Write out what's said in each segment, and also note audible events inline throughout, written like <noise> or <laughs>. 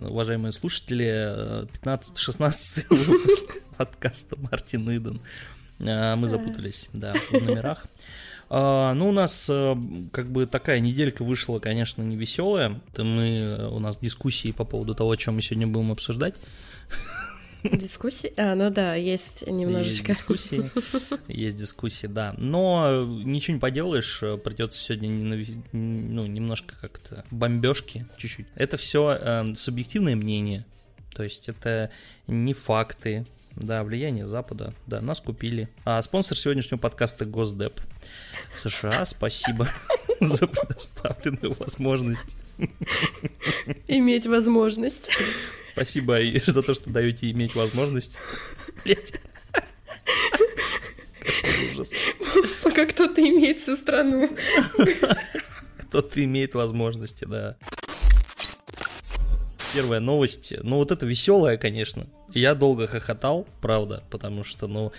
Уважаемые слушатели. 15-16 <laughs> выпуск подкаста Мартин Иден. А, мы запутались, да, в номерах. А, ну, у нас э, как бы такая неделька вышла, конечно, не веселая. Мы, у нас дискуссии по поводу того, о чем мы сегодня будем обсуждать. <laughs> Дискуссии? А, ну да, есть немножечко. Есть дискуссии, есть дискуссии, да. Но ничего не поделаешь, придется сегодня ну, немножко как-то бомбежки чуть-чуть. Это все э, субъективное мнение, то есть это не факты, да, влияние Запада, да, нас купили. А спонсор сегодняшнего подкаста Госдеп. США, спасибо <laughs> за предоставленную возможность. <laughs> Иметь возможность. Спасибо <laughs> за то, что даете иметь возможность. Пока кто-то имеет всю страну. Кто-то имеет возможности, да. Первая новость. Ну, вот это веселая, конечно. Я долго хохотал, правда, потому что, ну,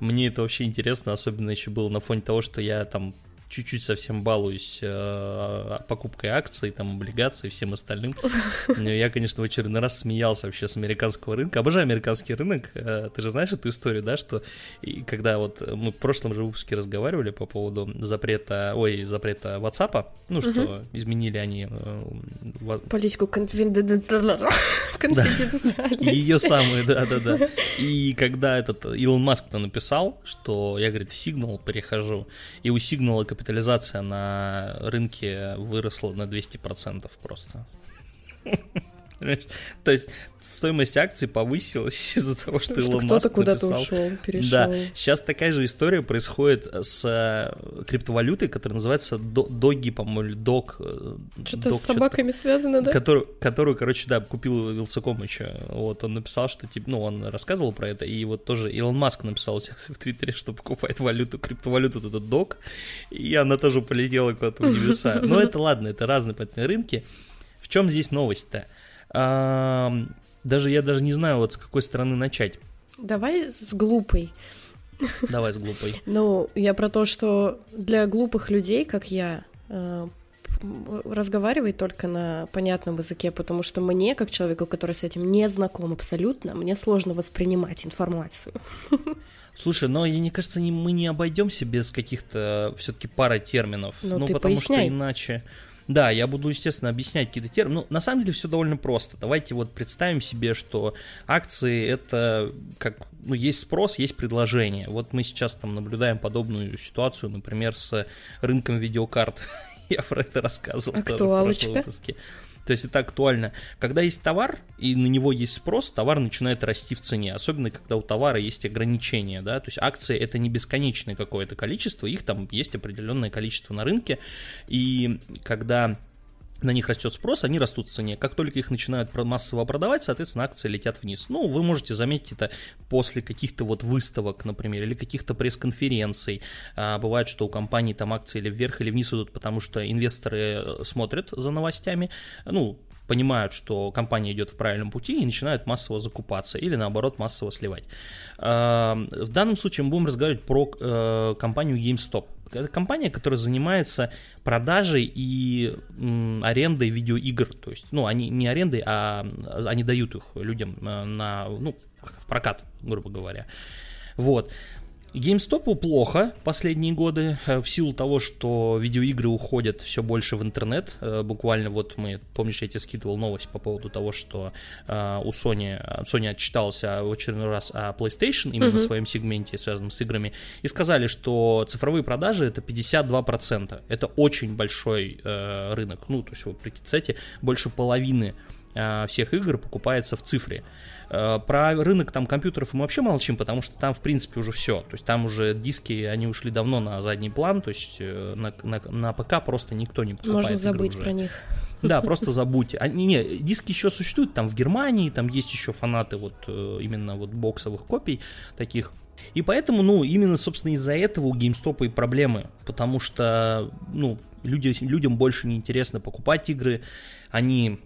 мне это вообще интересно, особенно еще было на фоне того, что я там чуть-чуть совсем балуюсь э, покупкой акций, там, облигаций и всем остальным. <laughs> Я, конечно, в очередной раз смеялся вообще с американского рынка. Обожаю американский рынок. Э, ты же знаешь эту историю, да, что и когда вот мы в прошлом же выпуске разговаривали по поводу запрета, ой, запрета WhatsApp, ну, что угу. изменили они... Э, Политику <laughs> конфиденциальности. Ее самые, да-да-да. <laughs> И когда этот Илон Маск-то написал, что я, говорит, в Signal перехожу, и у Signal капитализация на рынке выросла на 200% просто. То есть стоимость акций повысилась <laughs> из-за того, что Илон Маск куда-то ушел, перешел. Да, сейчас такая же история происходит с э, криптовалютой, которая называется Доги, по-моему, Док. Э, что-то с собаками связано, да? Которую, которую, короче, да, купил Вилсаком еще. Вот, он написал, что, типа, ну, он рассказывал про это, и вот тоже Илон Маск написал у себя в Твиттере, что покупает валюту, криптовалюту, этот Док, и она тоже полетела куда-то в небеса. Но это ладно, это разные рынки. В чем здесь новость-то? Даже я даже не знаю, вот с какой стороны начать. Давай с глупой. Давай с глупой. <laughs> Ну, я про то, что для глупых людей, как я, э, разговаривай только на понятном языке, потому что мне, как человеку, который с этим не знаком абсолютно, мне сложно воспринимать информацию. <laughs> Слушай, но мне кажется, мы не обойдемся без каких-то все-таки пара терминов. Ну, ну потому поясняй. что иначе. Да, я буду, естественно, объяснять какие-то термины. Ну, на самом деле все довольно просто. Давайте вот представим себе, что акции это как, ну, есть спрос, есть предложение. Вот мы сейчас там наблюдаем подобную ситуацию, например, с рынком видеокарт. <laughs> Я про это рассказывал тоже в прошлом выпуске. То есть это актуально. Когда есть товар и на него есть спрос, товар начинает расти в цене. Особенно, когда у товара есть ограничения. Да? То есть акции это не бесконечное какое-то количество, их там есть определенное количество на рынке. И когда на них растет спрос, они растут в цене. Как только их начинают массово продавать, соответственно, акции летят вниз. Ну, вы можете заметить это после каких-то вот выставок, например, или каких-то пресс-конференций. А, бывает, что у компаний там акции или вверх, или вниз идут, потому что инвесторы э, смотрят за новостями, ну, понимают, что компания идет в правильном пути и начинают массово закупаться или наоборот массово сливать. А, в данном случае мы будем разговаривать про э, компанию GameStop. Это компания, которая занимается продажей и арендой видеоигр. То есть, ну, они не арендой, а они дают их людям э, на, ну, в прокат, грубо говоря. Вот. GameStop плохо последние годы э, в силу того, что видеоигры уходят все больше в интернет. Э, буквально вот мы, помнишь, я тебе скидывал новость по поводу того, что э, у Sony, Sony отчитался в очередной раз о PlayStation, именно uh-huh. в своем сегменте, связанном с играми, и сказали, что цифровые продажи это 52%. Это очень большой рынок. Ну, то есть, вы представьте, больше половины всех игр покупается в цифре. Э, про рынок там компьютеров мы вообще молчим, потому что там, в принципе, уже все. То есть там уже диски, они ушли давно на задний план, то есть э, на, на, на ПК просто никто не покупает Можно забыть уже. про них. Да, <laughs> просто забудьте. Они, не, диски еще существуют, там в Германии, там есть еще фанаты вот э, именно вот боксовых копий таких. И поэтому, ну, именно, собственно, из-за этого у GameStop и проблемы, потому что, ну, люди, людям больше не интересно покупать игры, они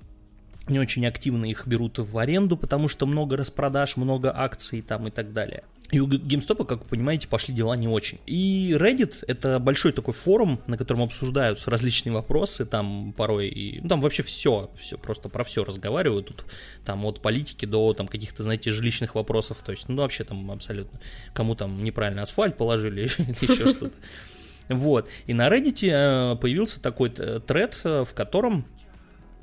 не очень активно их берут в аренду, потому что много распродаж, много акций там и так далее. И у GameStop, как вы понимаете, пошли дела не очень. И Reddit — это большой такой форум, на котором обсуждаются различные вопросы, там порой и... Ну, там вообще все, все, просто про все разговаривают, тут там от политики до там каких-то, знаете, жилищных вопросов, то есть, ну, вообще там абсолютно, кому там неправильно асфальт положили <laughs> или еще что-то. Вот, и на Reddit э, появился такой тред, э, в котором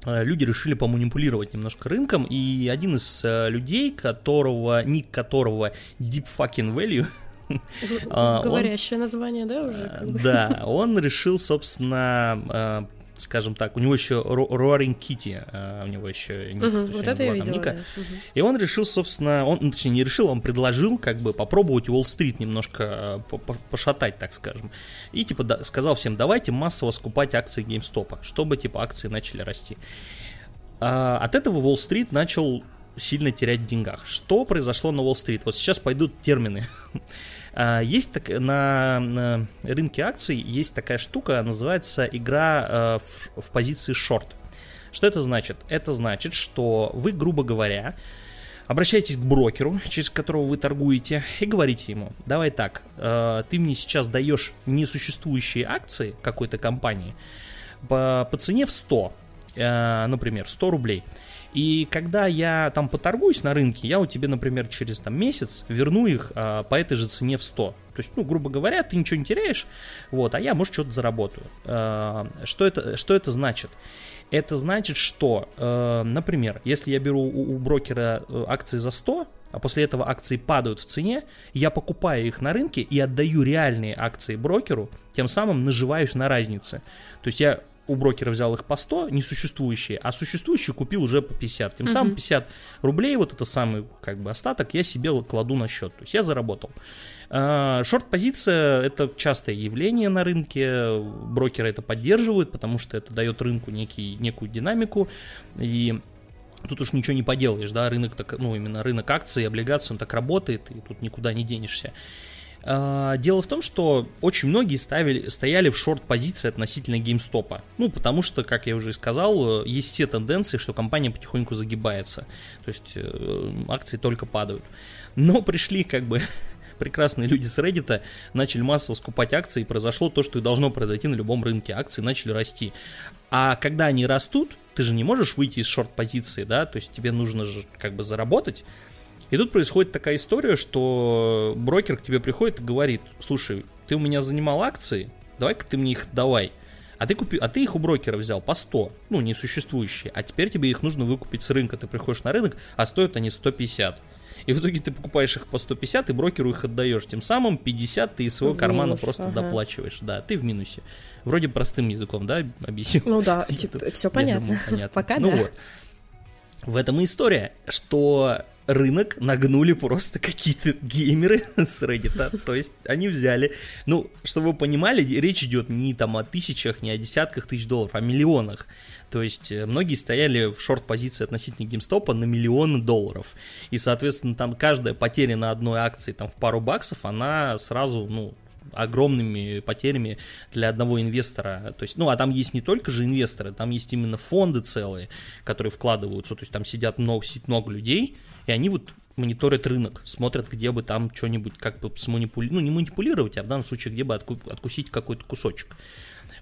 люди решили поманипулировать немножко рынком, и один из э, людей, которого, ник которого Deep Fucking Value, <laughs> Говорящее название, да, уже? Да, он решил, собственно, скажем так, у него еще Roaring Kitty, а, у него еще ник, угу, вот это я видела, ника. Да. Угу. И он решил, собственно, он, ну, точнее, не решил, он предложил как бы попробовать Уолл-стрит немножко а, пошатать, так скажем. И типа да, сказал всем, давайте массово скупать акции GameStop, чтобы типа акции начали расти. А, от этого Уолл-стрит начал сильно терять в деньгах. Что произошло на Уолл-стрит? Вот сейчас пойдут термины. <laughs> А, есть так, на, рынке акций есть такая штука, называется игра э, в, в позиции шорт. Что это значит? Это значит, что вы, грубо говоря, обращаетесь к брокеру, через которого вы торгуете, и говорите ему, давай так, э, ты мне сейчас даешь несуществующие акции какой-то компании по, по цене в 100, э, например, 100 рублей. И когда я там поторгуюсь на рынке, я у тебя, например, через там месяц верну их а, по этой же цене в 100. То есть, ну, грубо говоря, ты ничего не теряешь, вот, а я, может, что-то заработаю. А, что, это, что это значит? Это значит, что, э, например, если я беру у, у брокера э, акции за 100, а после этого акции падают в цене, я покупаю их на рынке и отдаю реальные акции брокеру, тем самым наживаюсь на разнице. То есть я у брокера взял их по 100, несуществующие, а существующие купил уже по 50. Тем самым 50 рублей, вот это самый как бы остаток, я себе кладу на счет. То есть я заработал. А, шорт-позиция – это частое явление на рынке, брокеры это поддерживают, потому что это дает рынку некий, некую динамику, и тут уж ничего не поделаешь, да, рынок так, ну, именно рынок акций и облигаций, он так работает, и тут никуда не денешься. А, дело в том, что очень многие ставили, стояли в шорт-позиции относительно GameStop. Ну, потому что, как я уже и сказал, есть все тенденции, что компания потихоньку загибается. То есть э, акции только падают. Но <laughs> пришли как бы <laughs> прекрасные люди с Reddit начали массово скупать акции, и произошло то, что и должно произойти на любом рынке. Акции начали расти. А когда они растут, ты же не можешь выйти из шорт-позиции, да, то есть тебе нужно же как бы заработать, и тут происходит такая история, что брокер к тебе приходит и говорит, слушай, ты у меня занимал акции, давай-ка ты мне их давай. А ты, купи, а ты их у брокера взял по 100, ну, несуществующие, а теперь тебе их нужно выкупить с рынка. Ты приходишь на рынок, а стоят они 150. И в итоге ты покупаешь их по 150 и брокеру их отдаешь. Тем самым 50 ты из своего в кармана минус, просто ага. доплачиваешь. Да, ты в минусе. Вроде простым языком, да, объяснил? Ну да, <laughs> типа, все понятно. Думаю, понятно. Пока ну да. вот. В этом и история, что рынок нагнули просто какие-то геймеры <laughs> с Reddit. То есть они взяли, ну, чтобы вы понимали, речь идет не там о тысячах, не о десятках тысяч долларов, а о миллионах. То есть э, многие стояли в шорт-позиции относительно GameStop на миллионы долларов. И, соответственно, там каждая потеря на одной акции там в пару баксов, она сразу, ну, огромными потерями для одного инвестора. То есть, ну, а там есть не только же инвесторы, там есть именно фонды целые, которые вкладываются. То есть там сидят много, сидит много людей, и они вот мониторят рынок, смотрят, где бы там что-нибудь как бы сманипулировать, ну не манипулировать, а в данном случае, где бы отку- откусить какой-то кусочек.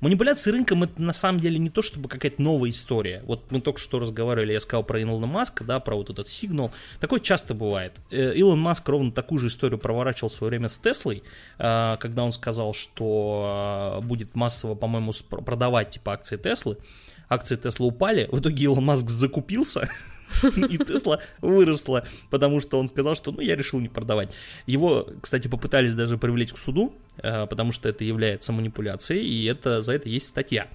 Манипуляции рынком это на самом деле не то, чтобы какая-то новая история. Вот мы только что разговаривали, я сказал про Илона Маска, да, про вот этот сигнал. Такое часто бывает. Э, Илон Маск ровно такую же историю проворачивал в свое время с Теслой, э, когда он сказал, что э, будет массово, по-моему, продавать типа акции Теслы. Акции Теслы упали, в итоге Илон Маск закупился, <laughs> <laughs> И Тесла выросла, потому что он сказал, что ну я решил не продавать. Его, кстати, попытались даже привлечь к суду, э, потому что это является манипуляцией, и это за это есть статья.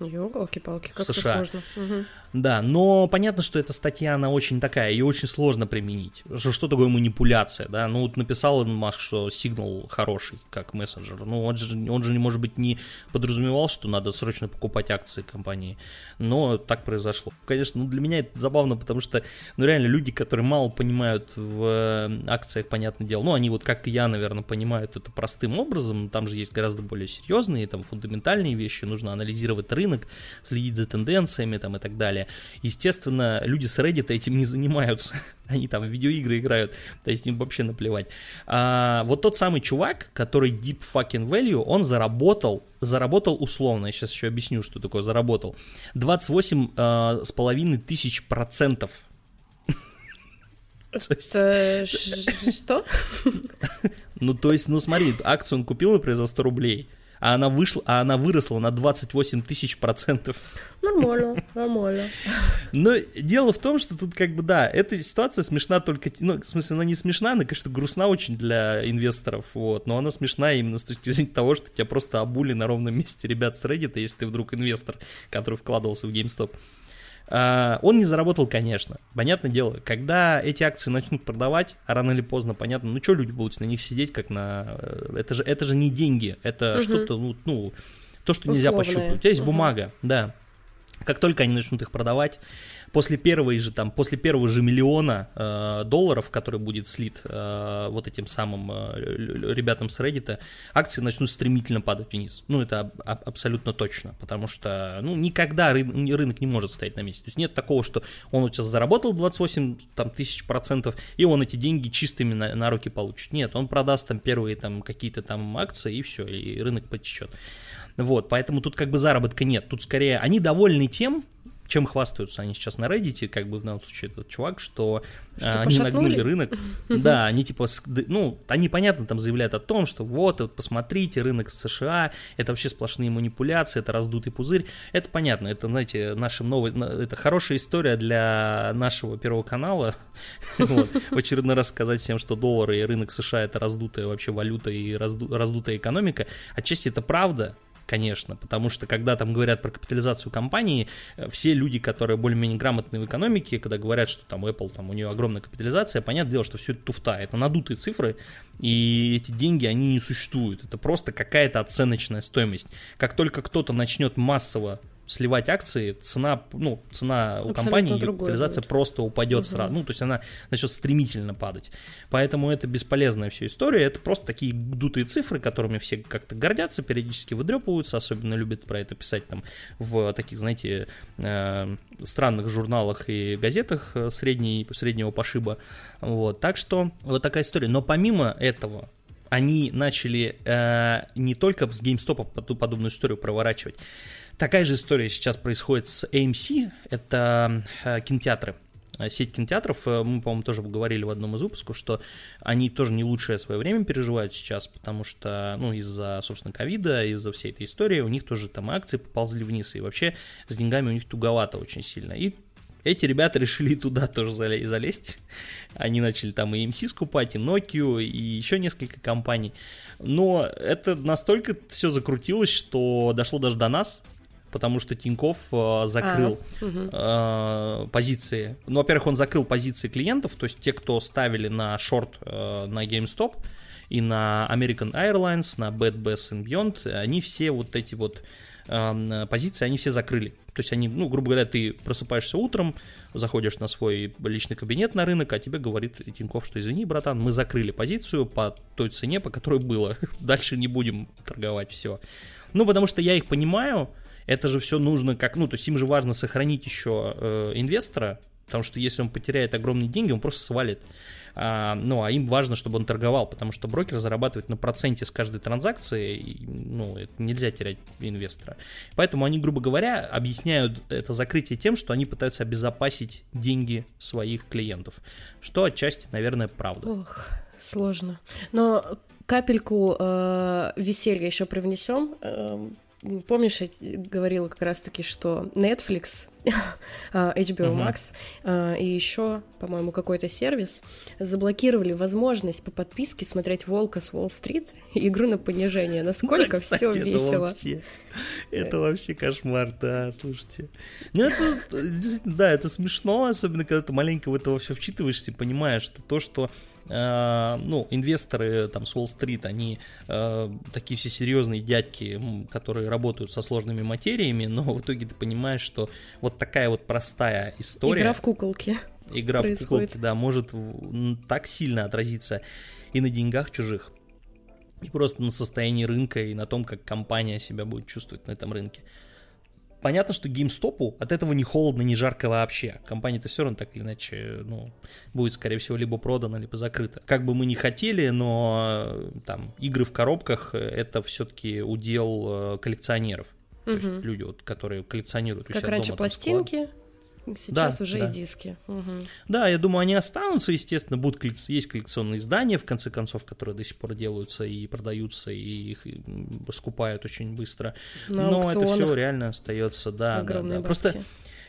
Ёлки-палки, как США. сложно. Угу. Да, но понятно, что эта статья, она очень такая, ее очень сложно применить. Что, что такое манипуляция, да? Ну, вот написал Илон Маск, что сигнал хороший, как мессенджер. Ну, он же, он же, может быть, не подразумевал, что надо срочно покупать акции компании. Но так произошло. Конечно, ну, для меня это забавно, потому что, ну, реально, люди, которые мало понимают в э, акциях, понятное дело, ну, они вот, как и я, наверное, понимают это простым образом, но там же есть гораздо более серьезные, там, фундаментальные вещи, нужно анализировать рынок, следить за тенденциями, там, и так далее. Естественно, люди с Reddit этим не занимаются. <laughs> Они там видеоигры играют, то есть им вообще наплевать. А, вот тот самый чувак, который Deep Fucking Value, он заработал, заработал условно, я сейчас еще объясню, что такое заработал, 28 а, с половиной тысяч процентов <laughs> что? <laughs> Ну, то есть, ну смотри, акцию он купил, например, за 100 рублей, а она вышла, а она выросла на 28 тысяч процентов. Нормально, <laughs> нормально. Но дело в том, что тут как бы, да, эта ситуация смешна только, ну, в смысле, она не смешна, она, конечно, грустна очень для инвесторов, вот, но она смешна именно с точки зрения того, что тебя просто обули на ровном месте ребят с Reddit, если ты вдруг инвестор, который вкладывался в GameStop. А, он не заработал, конечно. Понятное дело, когда эти акции начнут продавать, а рано или поздно, понятно, ну что люди будут на них сидеть, как на... Э, это же, это же не деньги, это угу. что-то, ну, ну, то, что Условное. нельзя пощупать. У тебя есть угу. бумага, да. Как только они начнут их продавать, после первой же там, после первого же миллиона э, долларов, который будет слит э, вот этим самым э, ребятам с Reddit, акции начнут стремительно падать вниз. Ну, это аб- абсолютно точно, потому что, ну, никогда ры- рынок не может стоять на месте. То есть нет такого, что он у тебя заработал 28 там, тысяч процентов, и он эти деньги чистыми на, на руки получит. Нет, он продаст там первые там какие-то там акции, и все, и рынок потечет. Вот, поэтому тут как бы заработка нет. Тут скорее они довольны тем, чем хвастаются они сейчас на Reddit, как бы в данном случае этот чувак, что, что а, они нагнули рынок. Да, они типа, ну, они понятно там заявляют о том, что вот, вот посмотрите, рынок США, это вообще сплошные манипуляции, это раздутый пузырь. Это понятно, это, знаете, наша новая, это хорошая история для нашего первого канала. <laughs> вот. В очередной раз сказать всем, что доллары и рынок США это раздутая вообще валюта и разду, раздутая экономика. Отчасти это правда, конечно, потому что когда там говорят про капитализацию компании, э, все люди, которые более-менее грамотные в экономике, когда говорят, что там Apple, там у нее огромная капитализация, понятное дело, что все это туфта, это надутые цифры, и эти деньги, они не существуют, это просто какая-то оценочная стоимость. Как только кто-то начнет массово сливать акции, цена, ну, цена у компании, ее капитализация будет. просто упадет угу. сразу. Ну, то есть она начнет стремительно падать. Поэтому это бесполезная вся история. Это просто такие дутые цифры, которыми все как-то гордятся, периодически выдрепываются, особенно любят про это писать там в таких, знаете, э, странных журналах и газетах э, средней, среднего пошиба. Вот. Так что вот такая история. Но помимо этого, они начали э, не только с GameStop подобную историю проворачивать, Такая же история сейчас происходит с AMC, это э, кинотеатры э, сеть кинотеатров, э, мы, по-моему, тоже говорили в одном из выпусков, что они тоже не лучшее свое время переживают сейчас, потому что, ну, из-за, собственно, ковида, из-за всей этой истории, у них тоже там акции поползли вниз, и вообще с деньгами у них туговато очень сильно. И эти ребята решили туда тоже залезть. Они начали там и MC скупать, и Nokia, и еще несколько компаний. Но это настолько все закрутилось, что дошло даже до нас, потому что Тиньков э, закрыл а, угу. позиции. Ну, во-первых, он закрыл позиции клиентов, то есть те, кто ставили на шорт э, на GameStop и на American Airlines, на Bad Bass and Beyond, они все вот эти вот э, позиции, они все закрыли. То есть они, ну, грубо говоря, ты просыпаешься утром, заходишь на свой личный кабинет на рынок, а тебе говорит Тиньков, что извини, братан, мы закрыли позицию по той цене, по которой было. <laughs> Дальше не будем торговать, все. Ну, потому что я их понимаю, это же все нужно как, ну, то есть им же важно сохранить еще э, инвестора, потому что если он потеряет огромные деньги, он просто свалит. А, ну, а им важно, чтобы он торговал, потому что брокер зарабатывает на проценте с каждой транзакции, и, ну, это нельзя терять инвестора. Поэтому они, грубо говоря, объясняют это закрытие тем, что они пытаются обезопасить деньги своих клиентов, что отчасти, наверное, правда. Ох, сложно. Но капельку э, веселья еще привнесем. Э, Помнишь, я говорила как раз-таки, что Netflix, <laughs> а, HBO Max uh-huh. и еще, по-моему, какой-то сервис заблокировали возможность по подписке смотреть Волка с Уолл-стрит и игру на понижение. Насколько все весело. Вообще, это вообще кошмар, да, слушайте. Ну, это, да, это смешно, особенно когда ты маленько в это все вчитываешься и понимаешь, что то, что Э, ну, инвесторы там с Уолл-стрит, они э, такие все серьезные дядьки, которые работают со сложными материями, но в итоге ты понимаешь, что вот такая вот простая история... Игра в куколки. Игра происходит. в куколки, да, может так сильно отразиться и на деньгах чужих, и просто на состоянии рынка, и на том, как компания себя будет чувствовать на этом рынке. Понятно, что GameStop от этого не холодно, не жарко вообще. Компания-то все равно так или иначе, ну, будет, скорее всего, либо продана, либо закрыта. Как бы мы ни хотели, но там игры в коробках это все-таки удел э, коллекционеров. То угу. есть люди, вот, которые коллекционируют Как раньше дома, пластинки, Сейчас да, уже да. и диски. Угу. Да, я думаю, они останутся, естественно, будут есть коллекционные издания, в конце концов, которые до сих пор делаются и продаются, и их скупают очень быстро. На Но это все реально остается, да, да, да. Просто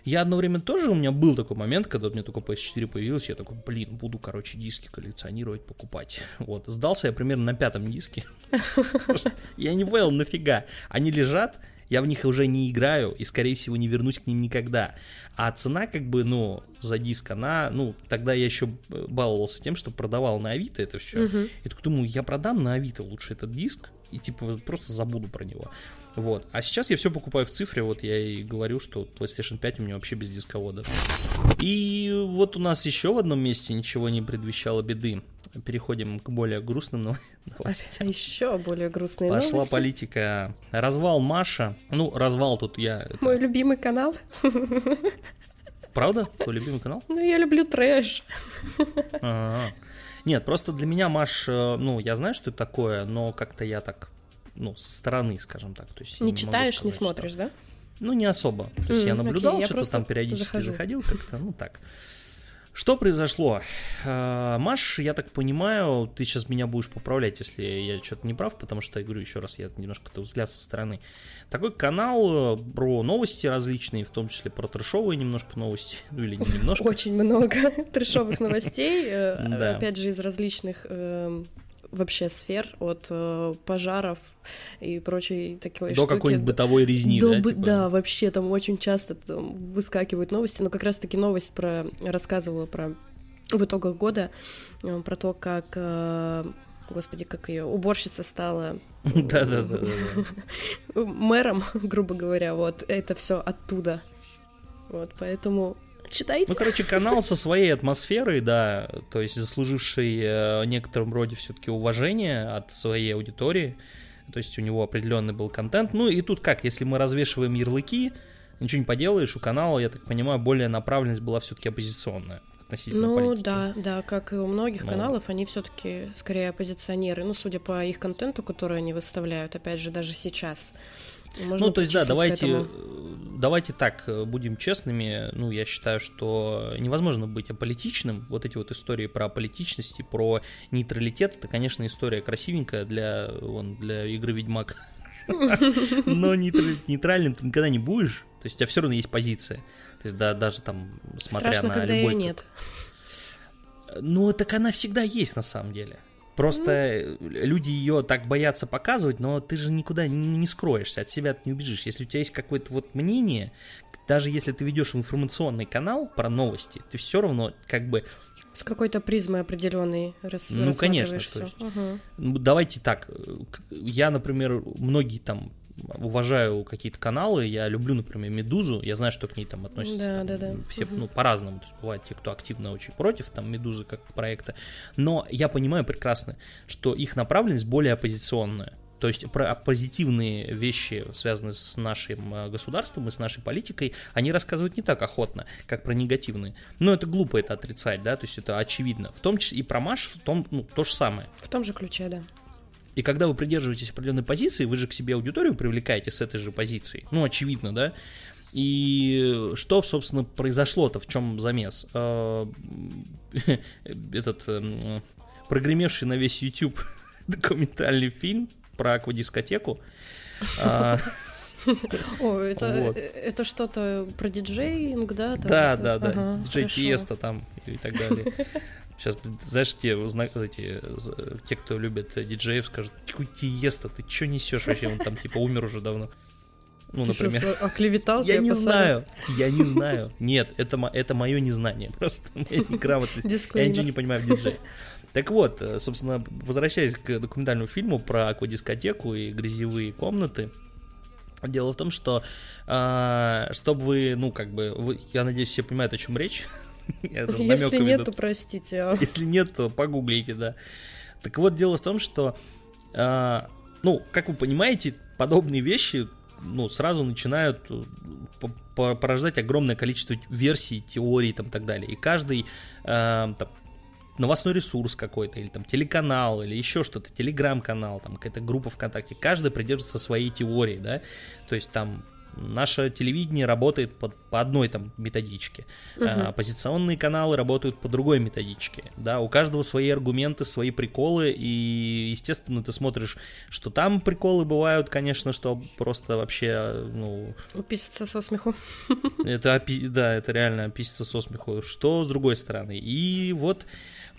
я одно время тоже, у меня был такой момент, когда у меня только PS4 появилась, я такой, блин, буду, короче, диски коллекционировать, покупать. Вот, сдался я примерно на пятом диске. <laughs> Я не понял, нафига. Они лежат, я в них уже не играю и, скорее всего, не вернусь к ним никогда. А цена, как бы, ну, за диск, она, ну, тогда я еще баловался тем, что продавал на Авито это все. Угу. И так думаю, я продам на Авито лучше этот диск и, типа, просто забуду про него. Вот. А сейчас я все покупаю в цифре, вот я и говорю, что PlayStation 5 у меня вообще без дисковода. И вот у нас еще в одном месте ничего не предвещало беды переходим к более грустным <laughs> новостям. А еще более грустные Пошла новости. Пошла политика. Развал Маша. Ну, развал тут я... Это... Мой любимый канал. <laughs> Правда? Твой любимый канал? Ну, я люблю трэш. А-а-а. Нет, просто для меня Маш, э, ну, я знаю, что это такое, но как-то я так, ну, со стороны, скажем так. То есть не, не читаешь, сказать, не смотришь, что... да? Ну, не особо. То есть mm, я наблюдал, okay, что-то там периодически захожу. заходил как-то, ну так. Что произошло? Э, Маш, я так понимаю, ты сейчас меня будешь поправлять, если я что-то не прав, потому что, я говорю еще раз, я немножко взгляд со стороны. Такой канал э, про новости различные, в том числе про трешовые немножко новости, ну или не немножко. Очень много <laughs> трешовых новостей, э, опять же, из различных эм, вообще сфер, от э, пожаров и прочей такой До штуки. какой-нибудь бытовой резни, до, да? Бы, типа? Да, вообще там очень часто там, выскакивают новости, но как раз-таки новость про рассказывала про в итогах года, э, про то, как э, господи, как ее уборщица стала <laughs> да-да-да <laughs> мэром, <laughs> грубо говоря, вот это все оттуда. Вот, поэтому читайте. Ну, короче, канал со своей атмосферой, да, то есть заслуживший э, некотором роде все-таки уважение от своей аудитории. То есть у него определенный был контент. Ну и тут как, если мы развешиваем ярлыки, ничего не поделаешь, у канала, я так понимаю, более направленность была все-таки оппозиционная относительно ну, политики. да, да, как и у многих ну. каналов, они все-таки скорее оппозиционеры, ну, судя по их контенту, который они выставляют, опять же, даже сейчас. Можно ну, то есть, да, давайте, давайте так, э, будем честными. Ну, я считаю, что невозможно быть аполитичным. Вот эти вот истории про политичность про нейтралитет, это, конечно, история красивенькая для, вон, для игры Ведьмак. <laughs> Но нейтральным ты никогда не будешь. То есть у тебя все равно есть позиция. То есть да, даже там, смотря Страшно, на когда любой... ее нет. Ну, так она всегда есть на самом деле. Просто mm. люди ее так боятся показывать, но ты же никуда не, не скроешься, от себя ты не убежишь. Если у тебя есть какое-то вот мнение, даже если ты ведешь информационный канал про новости, ты все равно как бы с какой-то призмой определенной рас... Ну, конечно. Есть, угу. Давайте так. Я, например, многие там уважаю какие-то каналы, я люблю, например, Медузу, я знаю, что к ней там относятся да, там, да, да. все, угу. ну, по-разному, то есть бывают те, кто активно очень против там Медузы как проекта, но я понимаю прекрасно, что их направленность более оппозиционная, то есть про позитивные вещи, связанные с нашим э, государством и с нашей политикой, они рассказывают не так охотно, как про негативные. Но это глупо это отрицать, да, то есть это очевидно. В том числе и про Маш в том, ну, то же самое. В том же ключе, да. И когда вы придерживаетесь определенной позиции, вы же к себе аудиторию привлекаете с этой же позиции. Ну, очевидно, да? И что, собственно, произошло-то, в чем замес? А, <laughs> этот эм, прогремевший на весь YouTube <laughs> документальный фильм про аквадискотеку. А, О, это, вот. это что-то про диджейнг, да? Там да, да, да, диджей Тиеста там и так далее. <laughs> Сейчас, знаешь, те, эти, те, кто любит диджеев, скажут, тьфу, Тиеста, ты что несешь вообще? Он там типа умер уже давно. Ну, ты например. Что, оклеветал Я не посадят? знаю, я не знаю. Нет, это, это мое незнание, просто <laughs> неграмотность. Я ничего не понимаю в диджее. Так вот, э, собственно, возвращаясь к документальному фильму про аквадискотеку и грязевые комнаты, Дело в том, что э, чтобы вы, ну, как бы, вы, я надеюсь, все понимают, о чем речь. <laughs> Если нет, то простите. А. Если нет, то погуглите, да. Так вот, дело в том, что, э, ну, как вы понимаете, подобные вещи ну, сразу начинают э, порождать огромное количество версий, теорий там, и так далее. И каждый э, там, новостной ресурс какой-то, или там телеканал, или еще что-то, телеграм-канал, там какая-то группа ВКонтакте, каждый придерживается своей теории, да, то есть там наше телевидение работает по, по одной там методичке, угу. оппозиционные каналы работают по другой методичке, да, у каждого свои аргументы, свои приколы, и, естественно, ты смотришь, что там приколы бывают, конечно, что просто вообще, ну... Писаться со смеху. <laughs> Это, да, это реально писаться со смеху, что с другой стороны, и вот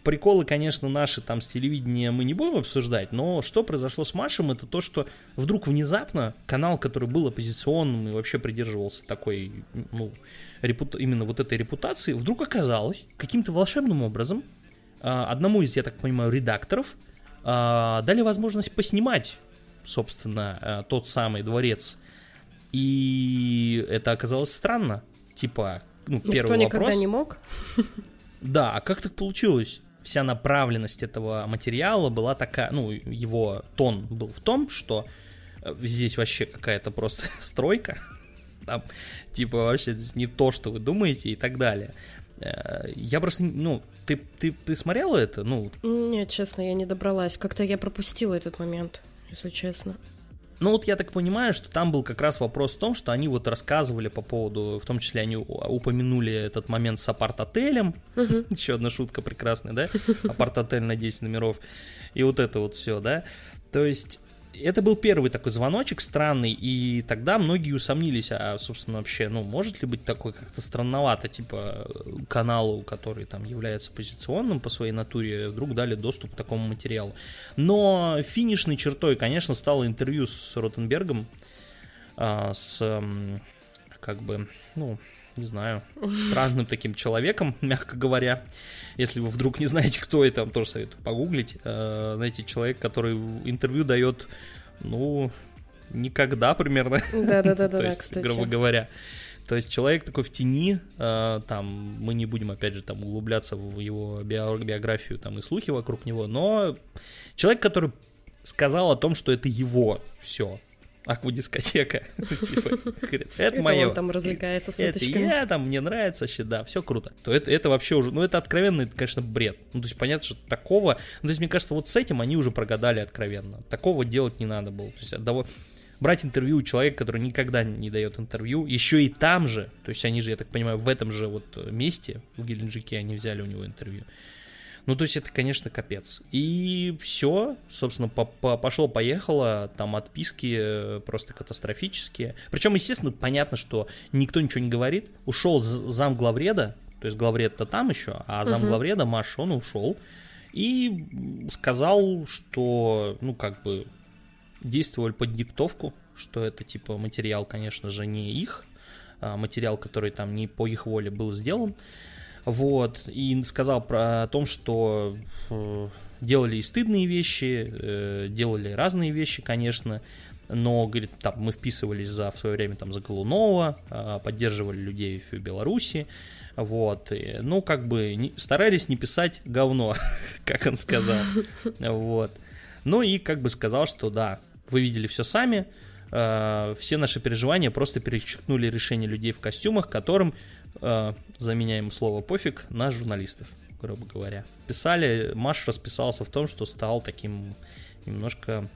Приколы, конечно, наши там с телевидения мы не будем обсуждать, но что произошло с Машем, это то, что вдруг внезапно канал, который был оппозиционным и вообще придерживался такой, ну, репута- именно вот этой репутации, вдруг оказалось каким-то волшебным образом а, одному из, я так понимаю, редакторов а, дали возможность поснимать, собственно, а, тот самый дворец. И это оказалось странно. Типа, ну, первый Никто вопрос. никогда не мог. <laughs> Да, а как так получилось? вся направленность этого материала была такая, ну, его тон был в том, что здесь вообще какая-то просто <laughs> стройка, там, типа, вообще здесь не то, что вы думаете и так далее. Э, я просто, ну, ты, ты, ты смотрела это? Ну... Нет, честно, я не добралась. Как-то я пропустила этот момент, если честно. Ну вот я так понимаю, что там был как раз вопрос в том, что они вот рассказывали по поводу, в том числе они упомянули этот момент с апарт-отелем, uh-huh. <laughs> еще одна шутка прекрасная, да, <laughs> апарт-отель на 10 номеров, и вот это вот все, да, то есть это был первый такой звоночек странный, и тогда многие усомнились, а, собственно, вообще, ну, может ли быть такой как-то странновато, типа, каналу, который там является позиционным по своей натуре, вдруг дали доступ к такому материалу. Но финишной чертой, конечно, стало интервью с Ротенбергом, а, с, как бы, ну, не знаю, странным таким человеком, <laughs> мягко говоря. Если вы вдруг не знаете, кто это, вам тоже советую погуглить. Э, знаете, человек, который интервью дает, ну, никогда примерно. Да-да-да, <laughs> кстати. Грубо говоря. То есть человек такой в тени, э, там мы не будем опять же там углубляться в его биографию там и слухи вокруг него, но человек, который сказал о том, что это его все, аквадискотека. <laughs> типа, это мое. Там развлекается с Это я, там, мне нравится вообще, да, все круто. То это, это вообще уже, ну это откровенный, конечно, бред. Ну то есть понятно, что такого, ну то есть мне кажется, вот с этим они уже прогадали откровенно. Такого делать не надо было. То есть одного, брать интервью у человека, который никогда не дает интервью, еще и там же, то есть они же, я так понимаю, в этом же вот месте, в Геленджике, они взяли у него интервью. Ну, то есть это, конечно, капец. И все, собственно, пошло-поехало, там отписки э, просто катастрофические. Причем, естественно, понятно, что никто ничего не говорит. Ушел зам главреда, то есть главред-то там еще, а зам главреда Маш, он ушел. И сказал, что, ну, как бы, действовали под диктовку, что это, типа, материал, конечно же, не их, а материал, который там не по их воле был сделан. Вот, и сказал про о том, что э, делали и стыдные вещи, э, делали разные вещи, конечно, но, говорит, там мы вписывались за, в свое время там за Голунова, э, поддерживали людей в Беларуси, вот, и, ну, как бы не, старались не писать говно, <laughs> как он сказал, вот. Ну и как бы сказал, что да, вы видели все сами, э, все наши переживания просто перечеркнули решение людей в костюмах, которым заменяем слово пофиг на журналистов, грубо говоря. Писали, Маш расписался в том, что стал таким немножко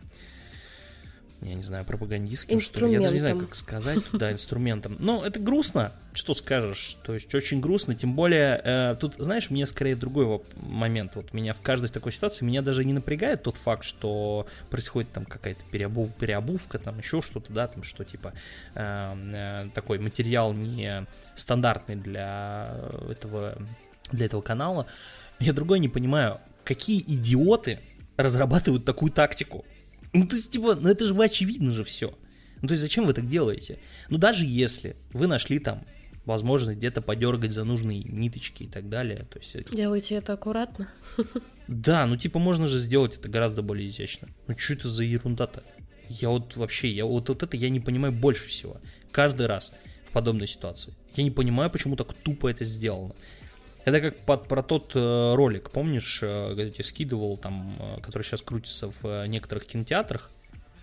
я не знаю, пропагандистским, что ли. Я даже не знаю, как сказать, да, инструментом. Но это грустно, что скажешь. То есть очень грустно, тем более, э, тут, знаешь, мне скорее другой момент. Вот меня в каждой такой ситуации, меня даже не напрягает тот факт, что происходит там какая-то переобув, переобувка, там еще что-то, да, там что типа э, э, такой материал не стандартный для этого, для этого канала. Я другой не понимаю, какие идиоты разрабатывают такую тактику. Ну, то есть, типа, ну это же вы очевидно же все. Ну, то есть, зачем вы так делаете? Ну, даже если вы нашли там возможность где-то подергать за нужные ниточки и так далее. То есть... Э, Делайте это аккуратно. Да, ну типа можно же сделать это гораздо более изящно. Ну что это за ерунда-то? Я вот вообще, я вот, вот это я не понимаю больше всего. Каждый раз в подобной ситуации. Я не понимаю, почему так тупо это сделано. Это как под, про тот э, ролик, помнишь, э, где я скидывал, там, э, который сейчас крутится в э, некоторых кинотеатрах,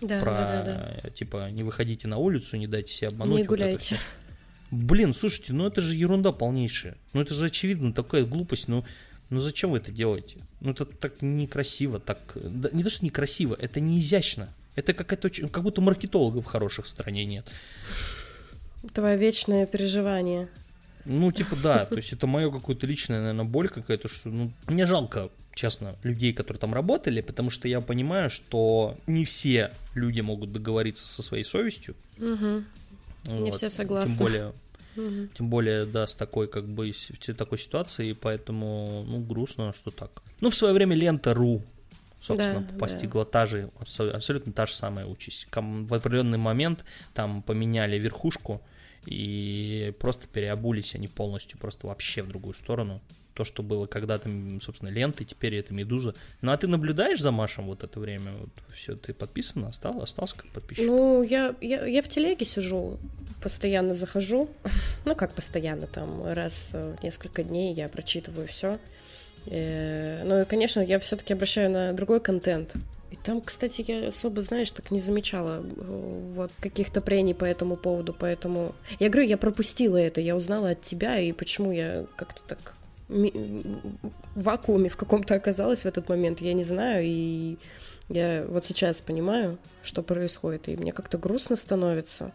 Да, про, да, да, да. типа, не выходите на улицу, не дайте себя обмануть. Не гуляйте. Вот Блин, слушайте, ну это же ерунда полнейшая. Ну это же очевидно, такая глупость, ну, ну зачем вы это делаете? Ну это так некрасиво, так... Да, не то, что некрасиво, это не изящно. Это какая-то очень... Как будто маркетологов хороших в стране нет. Твое вечное переживание. Ну, типа, да, то есть это мое какое-то личное, наверное, боль какая-то, что, ну, мне жалко, честно, людей, которые там работали, потому что я понимаю, что не все люди могут договориться со своей совестью. Угу. Вот. Не все согласны. Тем более, угу. тем более, да, с такой, как бы, в такой ситуации, поэтому, ну, грустно, что так. Ну, в свое время лента.ру собственно, да, постигла да. та же, абсолютно та же самая участь. В определенный момент там поменяли верхушку, и просто переобулись они полностью, просто вообще в другую сторону. То, что было когда-то, собственно, ленты, теперь это Медуза. Ну, а ты наблюдаешь за Машем вот это время? Вот все, ты подписана, остался, остался как подписчик? Ну, я, я, я в телеге сижу, постоянно захожу. <laughs> ну, как постоянно, там, раз в несколько дней я прочитываю все. Э, ну, и, конечно, я все-таки обращаю на другой контент. И там, кстати, я особо, знаешь, так не замечала э, вот каких-то прений по этому поводу, поэтому... Я говорю, я пропустила это, я узнала от тебя, и почему я как-то так в вакууме в каком-то оказалась в этот момент, я не знаю, и я вот сейчас понимаю, что происходит, и мне как-то грустно становится.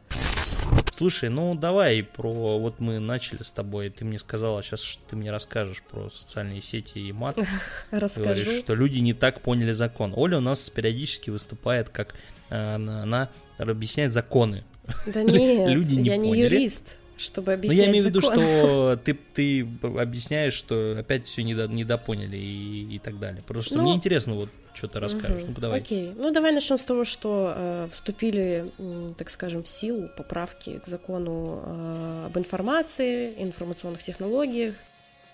Слушай, ну давай про... Вот мы начали с тобой, ты мне сказала, сейчас ты мне расскажешь про социальные сети и мат. <laughs> Расскажу. Говоришь, что люди не так поняли закон. Оля у нас периодически выступает как... Э, она объясняет законы. Да нет, <laughs> люди не я не юрист чтобы объяснять Но я имею в виду, что <laughs> ты, ты объясняешь, что опять все недо, недопоняли и, и так далее. Потому что ну, мне интересно, вот что ты расскажешь. Угу, ну давай. Окей. Ну давай начнем с того, что э, вступили, э, так скажем, в силу поправки к закону э, об информации, информационных технологиях.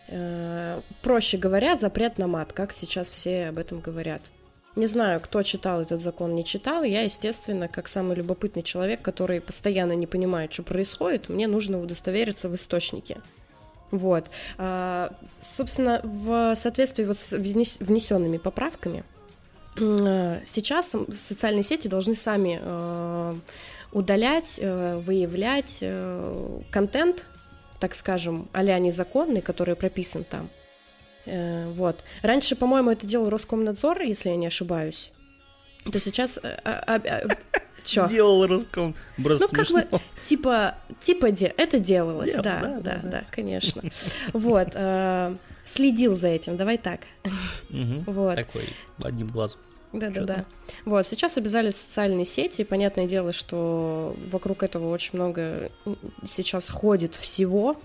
Э, проще говоря, запрет на мат, как сейчас все об этом говорят. Не знаю, кто читал этот закон, не читал. Я, естественно, как самый любопытный человек, который постоянно не понимает, что происходит, мне нужно удостовериться в источнике. Вот. А, собственно, в соответствии вот с внесенными поправками, сейчас социальные сети должны сами э, удалять, выявлять контент, так скажем, а-ля незаконный, который прописан там, вот. Раньше, по-моему, это делал Роскомнадзор, если я не ошибаюсь. То сейчас... Э, а, а, а, <laughs> Чё? Делал. Брос, ну, как бы, типа, типа, де, это делалось, Дел, да, да, да, да, да, конечно. <laughs> Вот, э, следил за этим, давай так. Вот. Такой, одним глазом. Да-да-да. Вот, сейчас обязали социальные сети, и понятное дело, что вокруг этого очень много сейчас ходит всего,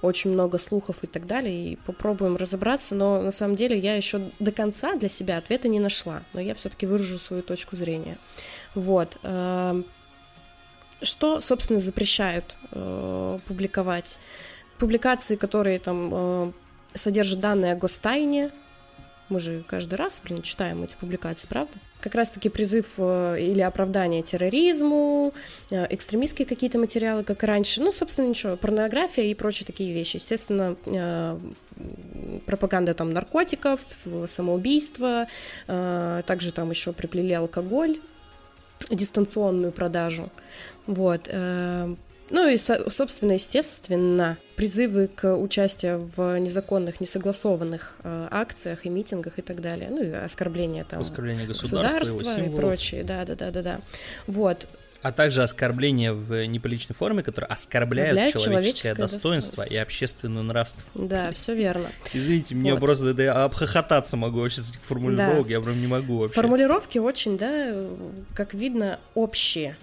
очень много слухов и так далее, и попробуем разобраться, но на самом деле я еще до конца для себя ответа не нашла, но я все-таки выражу свою точку зрения. Вот. Эм, что, собственно, запрещают э, публиковать? Публикации, которые там э, содержат данные о гостайне, мы же каждый раз, блин, читаем эти публикации, правда? Как раз-таки призыв э, или оправдание терроризму, э, экстремистские какие-то материалы, как и раньше. Ну, собственно, ничего, порнография и прочие такие вещи. Естественно, э, пропаганда там наркотиков, самоубийство, также там еще приплели алкоголь, дистанционную продажу. Вот. Ну и, собственно, естественно, призывы к участию в незаконных, несогласованных э, акциях и митингах и так далее. Ну и оскорбление там оскорбление государства, государства и прочее. Да, да, да, да, да. Вот. А также оскорбления в неприличной форме, которые оскорбляют человеческое, человеческое достоинство, достоинство и общественную нравственность. Да, все верно. Извините, мне вот. просто да, я обхохотаться могу вообще с этих формулировок, да. я прям не могу вообще. Формулировки очень, да, как видно, общие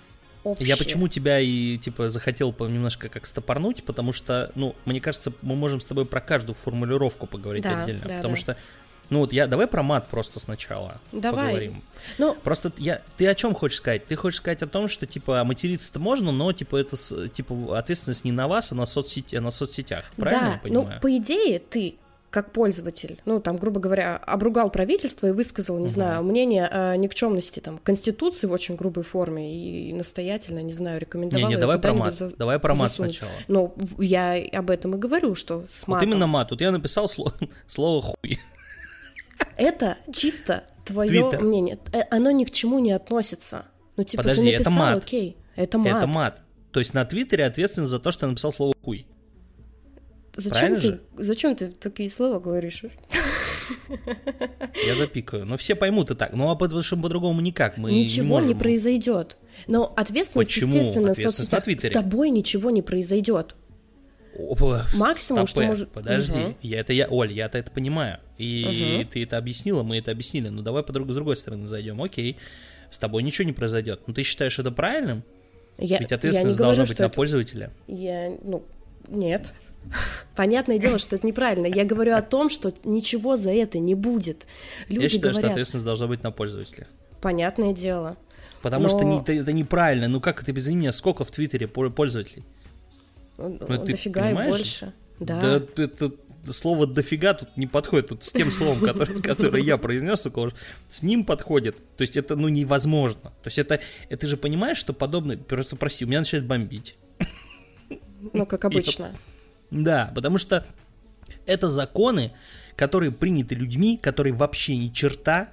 общее. Я почему тебя и, типа, захотел немножко как стопорнуть, потому что, ну, мне кажется, мы можем с тобой про каждую формулировку поговорить да, отдельно, да, потому да. что ну вот я давай про мат просто сначала Давай. поговорим. Ну, просто я ты о чем хочешь сказать? Ты хочешь сказать о том, что типа материться-то можно, но типа это типа ответственность не на вас, а на соцсети, а на соцсетях. Правильно да, я ну, понимаю? Ну, по идее, ты как пользователь, ну, там, грубо говоря, обругал правительство и высказал, не угу. знаю, мнение о никчемности там Конституции в очень грубой форме и настоятельно, не знаю, рекомендовал. Не, не, давай про мат, за... давай про мат засунуть. сначала. Ну, я об этом и говорю, что с матом. Вот именно мат, вот я написал слово, <laughs> слово хуй. Это чисто твое мнение, э, оно ни к чему не относится. Ну, типа, Подожди, ты написал, это мат. окей, это мат. Это мат. То есть на Твиттере ответственность за то, что я написал слово хуй. Зачем ты, зачем ты такие слова говоришь? Я запикаю. Но все поймут и так. Ну, а потому что по-другому никак. Мы ничего не, не произойдет. Но ответственность, Почему? естественно, ответственность соцсетях. С тобой ничего не произойдет. Опа, Максимум, стопэ, что может... Подожди, угу. я это я, Оль, я-то это понимаю. И Угу. ты это объяснила, мы это объяснили. Ну давай по друг, с другой стороны зайдем. Окей, с тобой ничего не произойдет. Но ты считаешь это правильным? Я, Ведь я не ответственность говорю, должна быть на это- пользователя. Я, ну, нет. Понятное дело, что это неправильно. Я говорю о том, что ничего за это не будет. Люди я считаю, что говорят, ответственность должна быть на пользователя. понятное дело. Потому что Но- не- это, это неправильно. Ну как это без меня? Сколько в Твиттере по- пользователей? Ну, ты Дофига и больше. Да. Да это слово дофига тут не подходит. Тут с тем словом, которое, <laughs> которое я произнес, с ним подходит. То есть это ну невозможно. То есть это, это ты же понимаешь, что подобное, просто прости, у меня начинает бомбить. Ну, как <laughs> обычно. Да, потому что это законы, которые приняты людьми, которые вообще ни черта,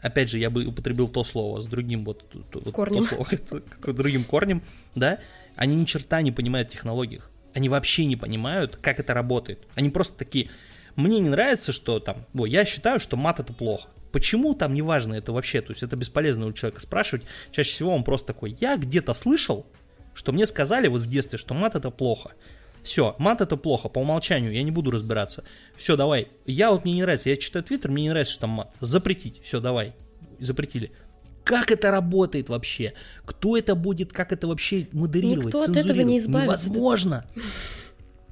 опять же, я бы употребил то слово с другим вот, то- то- то Корнем. слово, <laughs> другим корнем, да, они ни черта не понимают в технологиях. Они вообще не понимают, как это работает. Они просто такие, мне не нравится, что там, о, я считаю, что мат это плохо. Почему там неважно это вообще, то есть это бесполезно у человека спрашивать. Чаще всего он просто такой, я где-то слышал, что мне сказали вот в детстве, что мат это плохо. Все, мат это плохо, по умолчанию, я не буду разбираться. Все, давай. Я вот мне не нравится, я читаю твиттер, мне не нравится, что там мат. Запретить. Все, давай. Запретили. Как это работает вообще? Кто это будет, как это вообще модерировать, Никто от этого не избавится. Невозможно.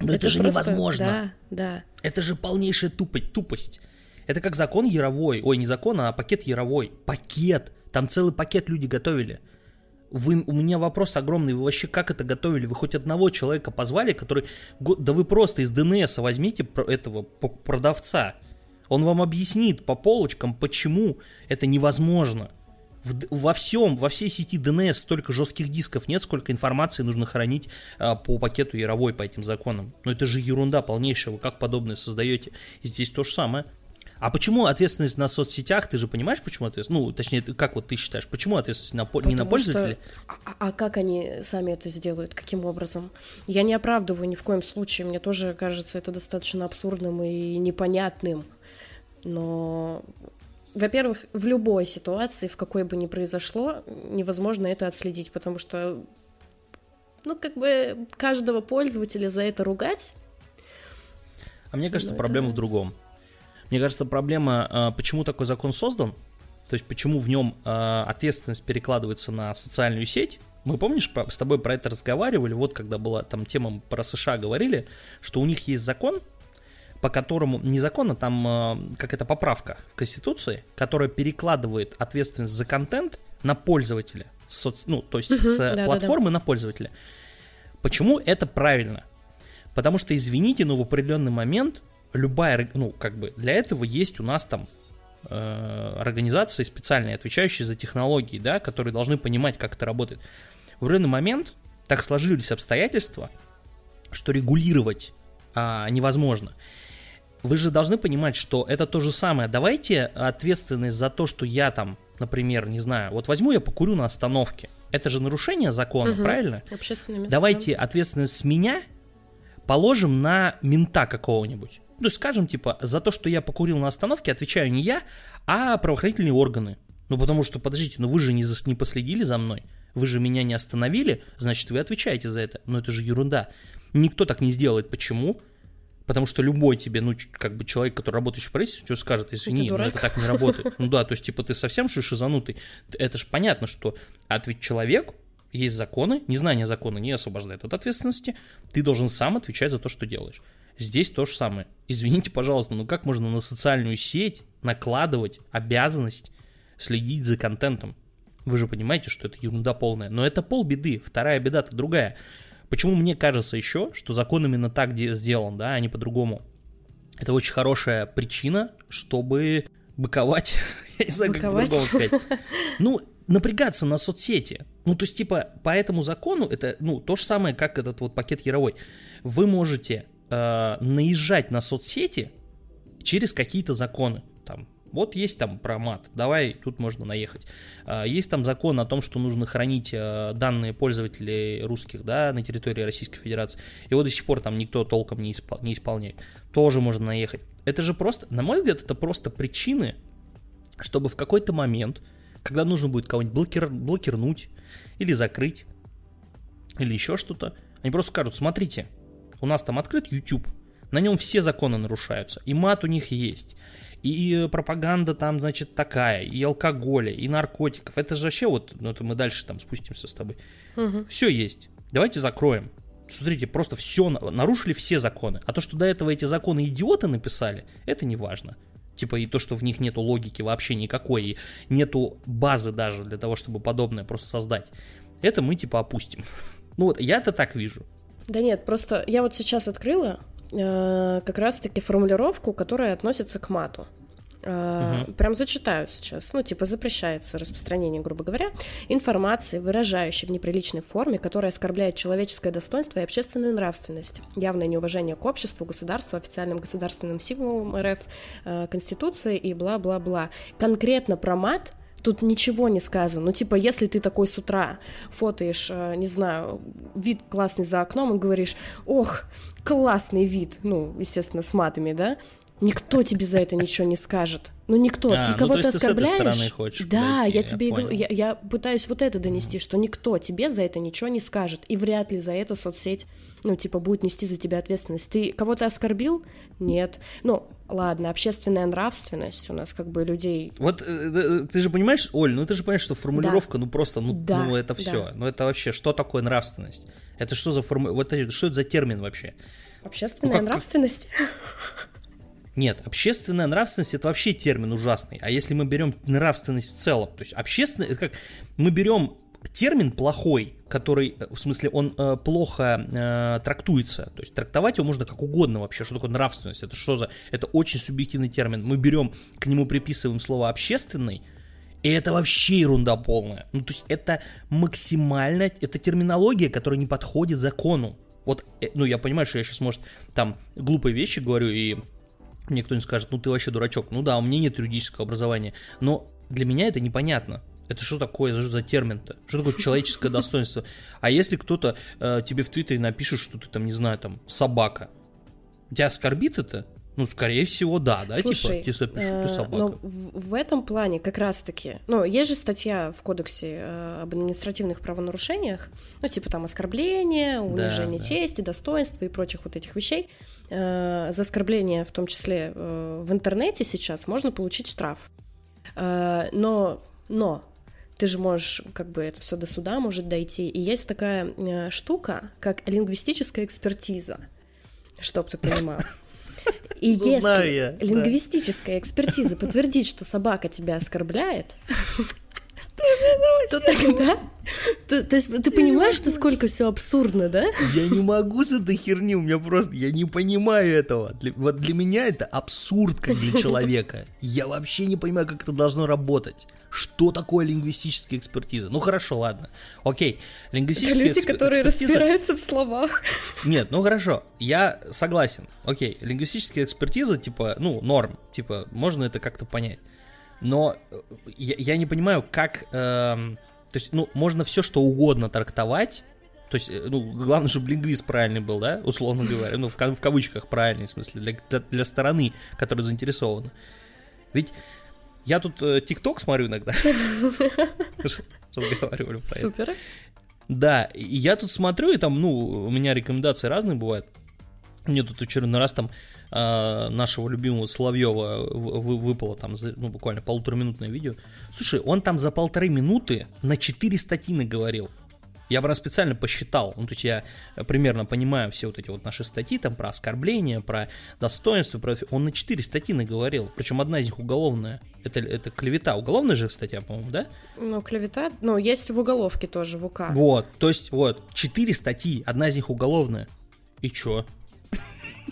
Но это, же просто- невозможно. Да, да. Это же полнейшая тупость, тупость. Это как закон Яровой. Ой, не закон, а пакет Яровой. Пакет. Там целый пакет люди готовили. Вы, у меня вопрос огромный. Вы вообще как это готовили? Вы хоть одного человека позвали, который... Да вы просто из ДНС возьмите этого продавца. Он вам объяснит по полочкам, почему это невозможно. В во всем, во всей сети DNS столько жестких дисков нет, сколько информации нужно хранить а, по пакету Яровой по этим законам. Но это же ерунда полнейшая, вы как подобное создаете? И здесь то же самое. А почему ответственность на соцсетях? Ты же понимаешь, почему ответственность? Ну, точнее, как вот ты считаешь, почему ответственность на, не на Потому что- пользователя? А, а как они сами это сделают? Каким образом? Я не оправдываю ни в коем случае. Мне тоже кажется это достаточно абсурдным и непонятным. Но, во-первых, в любой ситуации, в какой бы ни произошло, невозможно это отследить, потому что, ну, как бы каждого пользователя за это ругать. А мне кажется, Ну, это проблема да. в другом. Мне кажется, проблема, а, почему такой закон создан, то есть почему в нем а, ответственность перекладывается на социальную сеть. Мы, помнишь, с тобой про это разговаривали, вот когда была там тема про США говорили, что у них есть закон, по которому, не закон, а там а, какая-то поправка в Конституции, которая перекладывает ответственность за контент на пользователя, соц- ну, то есть Мгм, с да-да-да. платформы на пользователя. Почему это правильно? Потому что, извините, но в определенный момент любая, ну, как бы, для этого есть у нас там э, организации специальные, отвечающие за технологии, да, которые должны понимать, как это работает. В определенный момент так сложились обстоятельства, что регулировать а, невозможно. Вы же должны понимать, что это то же самое. Давайте ответственность за то, что я там, например, не знаю, вот возьму я покурю на остановке. Это же нарушение закона, Мгм. правильно? Общественное место. Давайте ответственность с меня положим на мента какого-нибудь. Ну, скажем, типа, за то, что я покурил на остановке, отвечаю не я, а правоохранительные органы. Ну, потому что, подождите, ну вы же не, зас- не последили за мной, вы же меня не остановили, значит, вы отвечаете за это. Но это же ерунда. Никто так не сделает. Почему? Потому что любой тебе, ну, как бы человек, который работает в правительстве, тебе скажет, извини, но дурак. это так не работает. <laughs> Ну да, то есть, типа, ты совсем что шизанутый? Это же понятно, что а ведь человек, есть законы, незнание закона не освобождает от ответственности, ты должен сам отвечать за то, что делаешь. Здесь то же самое. Извините, пожалуйста, но как можно на социальную сеть накладывать обязанность следить за контентом? Вы же понимаете, что это ерунда полная. Но это полбеды. Вторая беда-то другая. Почему мне кажется еще, что закон именно так де- сделан, да, а не по-другому? Это очень хорошая причина, чтобы быковать. <laughs> Я не знаю, как Быковать? по-другому сказать. Ну, напрягаться на соцсети. Ну, то есть, типа, по этому закону это, ну, то же самое, как этот вот пакет Яровой. Вы можете э, наезжать на соцсети через какие-то законы. Там, Вот есть там про мат, давай тут можно наехать. А, есть там закон о том, что нужно хранить э, данные пользователей русских, да, на территории Российской Федерации. Вот до сих пор там никто толком не, испол- не исполняет. Тоже можно наехать. Это же просто, на мой взгляд, это просто причины, чтобы в какой-то момент, когда нужно будет кого-нибудь блокир, блокирнуть или закрыть, или еще что-то, они просто скажут, смотрите, у нас там открыт YouTube, на нем все законы нарушаются, и мат у них есть, и пропаганда там, значит, такая, и алкоголя, и наркотиков. Это же вообще вот, ну это мы дальше там спустимся с тобой. Угу. Все есть. Давайте закроем. Смотрите, просто все, нарушили все законы. А то, что до этого эти законы идиоты написали, это не важно. Типа и то, что в них нету логики вообще никакой, и нету базы даже для того, чтобы подобное просто создать. Это мы типа опустим. <laughs> Ну вот, я это так вижу. Да нет, просто я вот сейчас открыла э, как раз-таки формулировку, которая относится к мату. Uh, Прям зачитаю сейчас. Ну, типа, запрещается распространение, грубо говоря, информации, выражающей в неприличной форме, которая оскорбляет человеческое достоинство и общественную нравственность, явное неуважение к обществу, государству, официальным государственным символам РФ, э, Конституции и бла-бла-бла. Конкретно про мат Тут ничего не сказано. Ну, типа, если ты такой с утра фотоешь, э, не знаю, вид классный за окном и говоришь, ох, классный вид, ну, естественно, с матами, да, никто тебе за это ничего не скажет. Ну, никто. А, ты ну, кого-то оскорбляешь. хочешь да, подойти, я тебе я, я, я пытаюсь вот это донести, что никто тебе за это ничего не скажет. И вряд ли за это соцсеть, ну, типа, будет нести за тебя ответственность. Ты кого-то оскорбил? Нет. Ну, ладно, общественная нравственность у нас как бы людей. Вот э, э, ты же понимаешь, Оль, ну ты же понимаешь, что формулировка, да. ну просто, ну, да, ну это все. Да. Ну это вообще, что такое нравственность? Это что за форму... Вот это, что это за термин вообще? Общественная ну, как... нравственность? <laughs> Нет, общественная нравственность это вообще термин ужасный. А если мы берем нравственность в целом, то есть общественная, это как мы берем термин плохой, который, э, в смысле, он э, плохо э, трактуется. То есть трактовать его можно как угодно вообще. Что такое нравственность? Это что за... Это очень субъективный термин. Мы берем, к нему приписываем слово общественный, и это вообще ерунда полная. Ну, то есть это максимально... Это терминология, которая не подходит закону. Вот, э, ну, я понимаю, что я сейчас, может, там глупые вещи говорю, и мне кто-нибудь скажет, ну, ты вообще дурачок. Ну да, у меня нет юридического образования. Но для меня это непонятно. Это что такое за, за термин-то? Что такое человеческое достоинство? А если кто-то э, тебе в Твиттере напишет, что ты там, не знаю, там, собака, тебя оскорбит это? Ну, скорее всего, да, да, типа, Слушай, типа, если пишут, ты собака. Но в, в этом плане как раз-таки, ну, есть же статья в кодексе э, об административных правонарушениях, ну, типа там оскорбление, унижение да, да. чести, достоинства и прочих вот этих вещей. Э, за оскорбление, в том числе э, в интернете сейчас, можно получить штраф. Э, но, но ты же можешь, как бы это все до суда может дойти. И есть такая э, штука, как лингвистическая экспертиза, чтоб ты понимал. <laughs> И если я, лингвистическая да. экспертиза подтвердит, что собака тебя оскорбляет, то тогда... То, то есть ты понимаешь, насколько все абсурдно, да? Я не могу с этой херни, у меня просто... Я не понимаю этого. Для, вот для меня это абсурд, как для человека. <laughs> Я вообще не понимаю, как это должно работать. Что такое лингвистическая экспертиза? Ну хорошо, ладно. Окей, лингвистическая Это люди, эксп... которые экспертиза... разбираются в словах. <laughs> Нет, ну хорошо, я согласен. Окей, лингвистическая экспертиза, типа, ну, норм. Типа, можно это как-то понять но э, я, я не понимаю, как... Эм, то есть, ну, можно все что угодно трактовать, то есть, э, ну, главное, чтобы лингвист правильный был, да, условно говоря, ну, в, в кавычках правильный, в смысле, для, для, для стороны, которая заинтересована. Ведь я тут э, ТикТок смотрю иногда. <laughs> Разговаривали про Супер. Да, и я тут смотрю, и там, ну, у меня рекомендации разные бывают. Мне тут очередной раз там э, нашего любимого Соловьева выпало там за, ну, буквально полутораминутное видео. Слушай, он там за полторы минуты на четыре статьи говорил. Я прям специально посчитал, ну, то есть я примерно понимаю все вот эти вот наши статьи, там, про оскорбления, про достоинство, про... он на четыре статьи наговорил, причем одна из них уголовная, это, это клевета, уголовная же статья, по-моему, да? Ну, клевета, ну, есть в уголовке тоже, в УК. Вот, то есть, вот, четыре статьи, одна из них уголовная, и чё?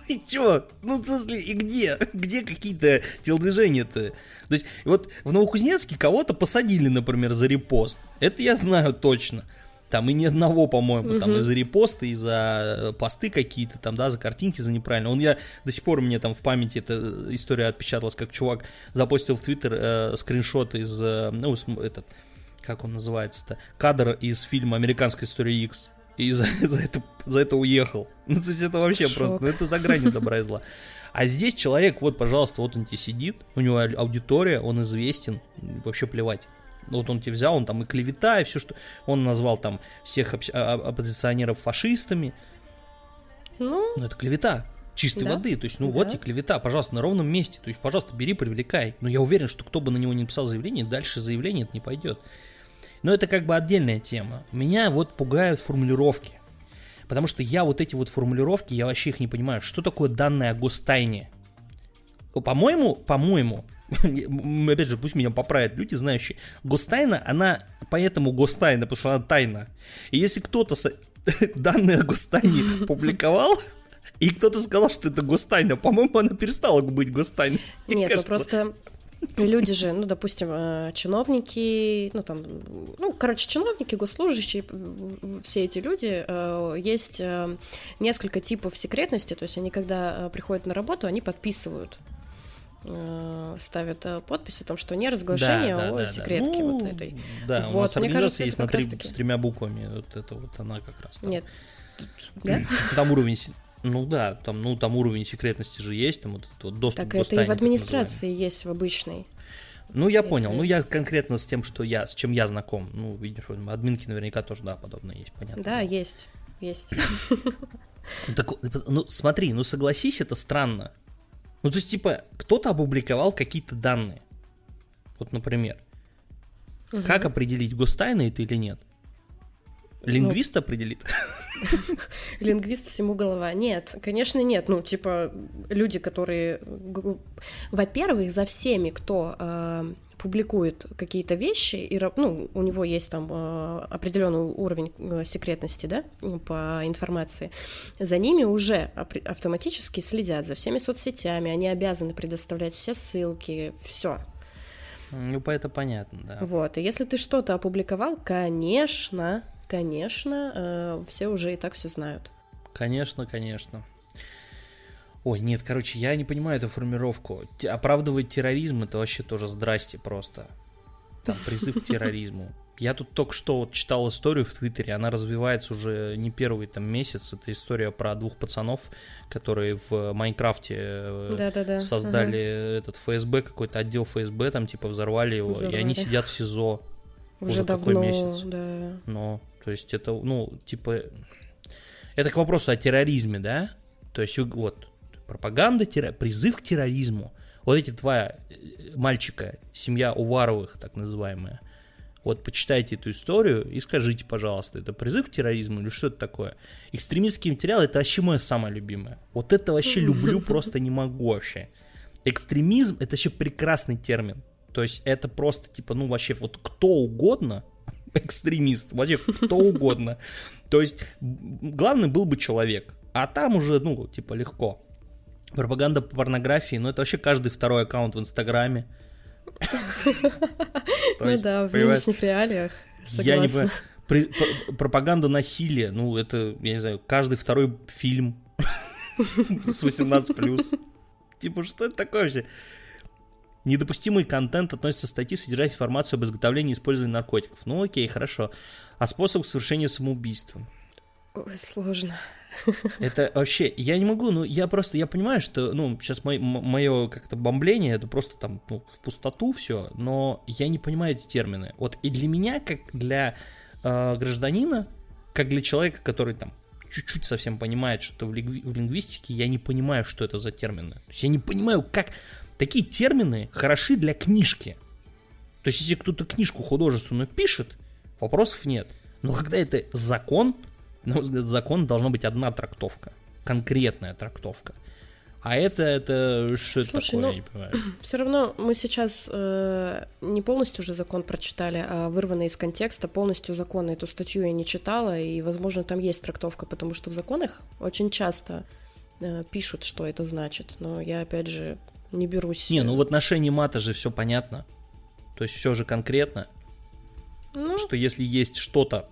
<laughs> И чё? Ну, в смысле, и где? <laughs> Где какие-то телодвижения-то? То есть, вот в Новокузнецке кого-то посадили, например, за репост. Это я знаю точно. Там и ни одного, по-моему, угу. там и за репосты, и за посты какие-то, там, да, за картинки, за неправильно. Он я до сих пор мне там в памяти эта история отпечаталась, как чувак запостил в Твиттер э, скриншот из, э, ну, этот, как он называется-то, кадр из фильма «Американская история X». И за, <laughs> за, это, за это уехал. <laughs> Ну, то есть это вообще Шок. просто, ну, это за гранью добра и зла. А здесь человек, вот, пожалуйста, вот он тебе сидит, у него аудитория, он известен, вообще плевать. Вот он тебе взял, он там и клевета, и все, что... Он назвал там всех оп- а, оппозиционеров фашистами. Ну, ну это клевета чистой да? воды. То есть, ну да. вот и клевета, пожалуйста, на ровном месте. То есть, пожалуйста, бери, привлекай. Но я уверен, что кто бы на него не написал заявление, дальше заявление это не пойдет. Но это как бы отдельная тема. Меня вот пугают формулировки. Потому что я вот эти вот формулировки, я вообще их не понимаю. Что такое данные о гостайне? По-моему, по-моему, <laughs> опять же, пусть меня поправят люди, знающие, гостайна, она поэтому гостайна, потому что она тайна. И если кто-то <laughs> данные о гостайне <laughs> публиковал, и кто-то сказал, что это гостайна, по-моему, она перестала быть гостайной. Нет, ну просто люди же, ну, допустим, э, чиновники, ну, там, ну, короче, чиновники, госслужащие, все эти люди, э, есть э, несколько типов секретности, то есть они, когда приходят на работу, они подписывают ставят подпись о том, что не разглашение да, да, о да, секретке да. Ну, вот этой. Да, вот, у нас мне кажется, есть на три, с тремя буквами, вот это вот она как раз там. Нет. Да? Там уровень ну да, там, ну, там уровень секретности же есть, там вот этот вот доступ Так это и в администрации есть, в обычной. Ну, я понял. Ну, я конкретно с тем, что я, с чем я знаком. Ну, видишь, админки наверняка тоже, да, подобное есть, понятно. Да, есть, есть. Ну, так, ну, смотри, ну, согласись, это странно. Ну, то есть, типа, кто-то опубликовал какие-то данные. Вот, например. Угу. Как определить, гостайна это или нет? Лингвист ну, определит? <laughs> <laughs> Лингвист всему голова. Нет, конечно, нет. Ну, типа, люди, которые... Во-первых, за всеми, кто э, публикует какие-то вещи, и, ну, у него есть там э, определенный уровень э, секретности, да, по информации, за ними уже автоматически следят за всеми соцсетями, они обязаны предоставлять все ссылки, все. Ну, это понятно, да. Вот, и если ты что-то опубликовал, конечно, конечно, э, все уже и так все знают. Конечно, конечно. Ой, нет, короче, я не понимаю эту формировку. Оправдывать терроризм это вообще тоже здрасте просто. Там призыв к терроризму. Я тут только что вот читал историю в Твиттере, она развивается уже не первый там месяц. Это история про двух пацанов, которые в Майнкрафте да -да -да. создали угу. этот ФСБ, какой-то отдел ФСБ, там типа взорвали его, взорвали. и они сидят в СИЗО. Уже, уже давно, какой месяц. Да. Но то есть это, ну, типа, это к вопросу о терроризме, да? То есть вот, пропаганда, террор, призыв к терроризму. Вот эти два э, мальчика, семья Уваровых, так называемая, вот почитайте эту историю и скажите, пожалуйста, это призыв к терроризму или что это такое? Экстремистский материал это вообще мое самое любимое. Вот это вообще люблю, <laughs> просто не могу вообще. Экстремизм это вообще прекрасный термин. То есть это просто типа, ну вообще вот кто угодно экстремист, вообще кто угодно. То есть главный был бы человек, а там уже, ну, типа, легко. Пропаганда по порнографии, ну, это вообще каждый второй аккаунт в Инстаграме. <laughs> Ну да, в нынешних реалиях, Я не понимаю. Пропаганда насилия, ну, это, я не знаю, каждый второй фильм <laughs> с 18+. Типа, что это такое вообще? Недопустимый контент относится к статье, содержать информацию об изготовлении и использовании наркотиков. Ну окей, хорошо. А способ совершения самоубийства? Ой, сложно. Это вообще, я не могу, ну, я просто, я понимаю, что, ну, сейчас мое, мое как-то бомбление, это просто там, ну, в пустоту все, но я не понимаю эти термины. Вот и для меня, как для э, гражданина, как для человека, который там чуть-чуть совсем понимает что-то в, лингви- в лингвистике, я не понимаю, что это за термины. То есть я не понимаю, как Такие термины хороши для книжки. То есть, если кто-то книжку художественную пишет, вопросов нет. Но когда это закон, на мой взгляд, закон должна быть одна трактовка. Конкретная трактовка. А это, это что Слушай, это такое, ну, я не понимаю. <clears throat> Все равно мы сейчас э, не полностью уже закон прочитали, а вырванный из контекста полностью закон. Эту статью я не читала, и, возможно, там есть трактовка, потому что в законах очень часто э, пишут, что это значит. Но я, опять же, не берусь. Не, ну в отношении мата же все понятно. То есть все же конкретно. Ну. Что если есть что-то,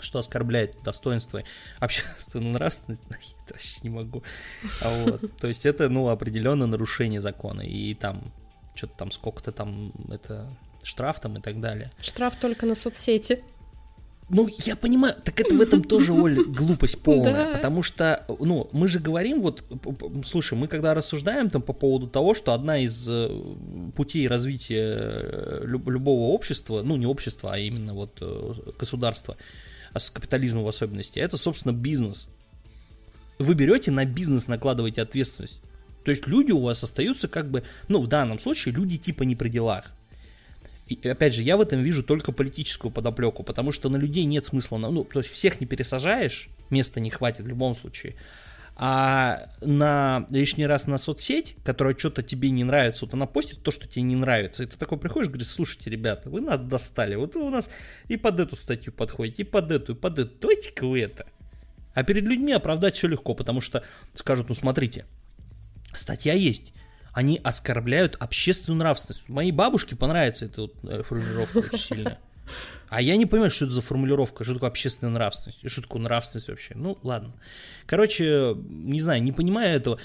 что оскорбляет достоинство общественной нравственности, <laughs> я вообще не могу. А вот, то есть это, ну, определенное нарушение закона, и там что-то там сколько-то там это штраф там и так далее. Штраф только на соцсети. Ну, я понимаю, так это в этом тоже, Оль, <laughs> глупость полная, да. потому что, ну, мы же говорим, вот, слушай, мы когда рассуждаем там по поводу того, что одна из э, путей развития э, любого общества, ну, не общества, а именно вот э, государства, а с капитализма в особенности, это, собственно, бизнес. Вы берете на бизнес, накладываете ответственность. То есть люди у вас остаются как бы, ну, в данном случае, люди типа не при делах. И, опять же, я в этом вижу только политическую подоплеку, потому что на людей нет смысла, ну, то есть всех не пересажаешь, места не хватит в любом случае. А на лишний раз на соцсеть, которая что-то тебе не нравится, вот она постит то, что тебе не нравится, и ты такой приходишь, говоришь, слушайте, ребята, вы нас достали, вот вы у нас и под эту статью подходите, и под эту, и под эту, давайте-ка вы это. А перед людьми оправдать все легко, потому что скажут, ну смотрите, статья есть, они оскорбляют общественную нравственность. Моей бабушке понравится эта вот э, формулировка очень сильно. А я не понимаю, что это за формулировка, что такое общественная нравственность, и что такое нравственность вообще. Ну, ладно. Короче, не знаю, не понимаю этого.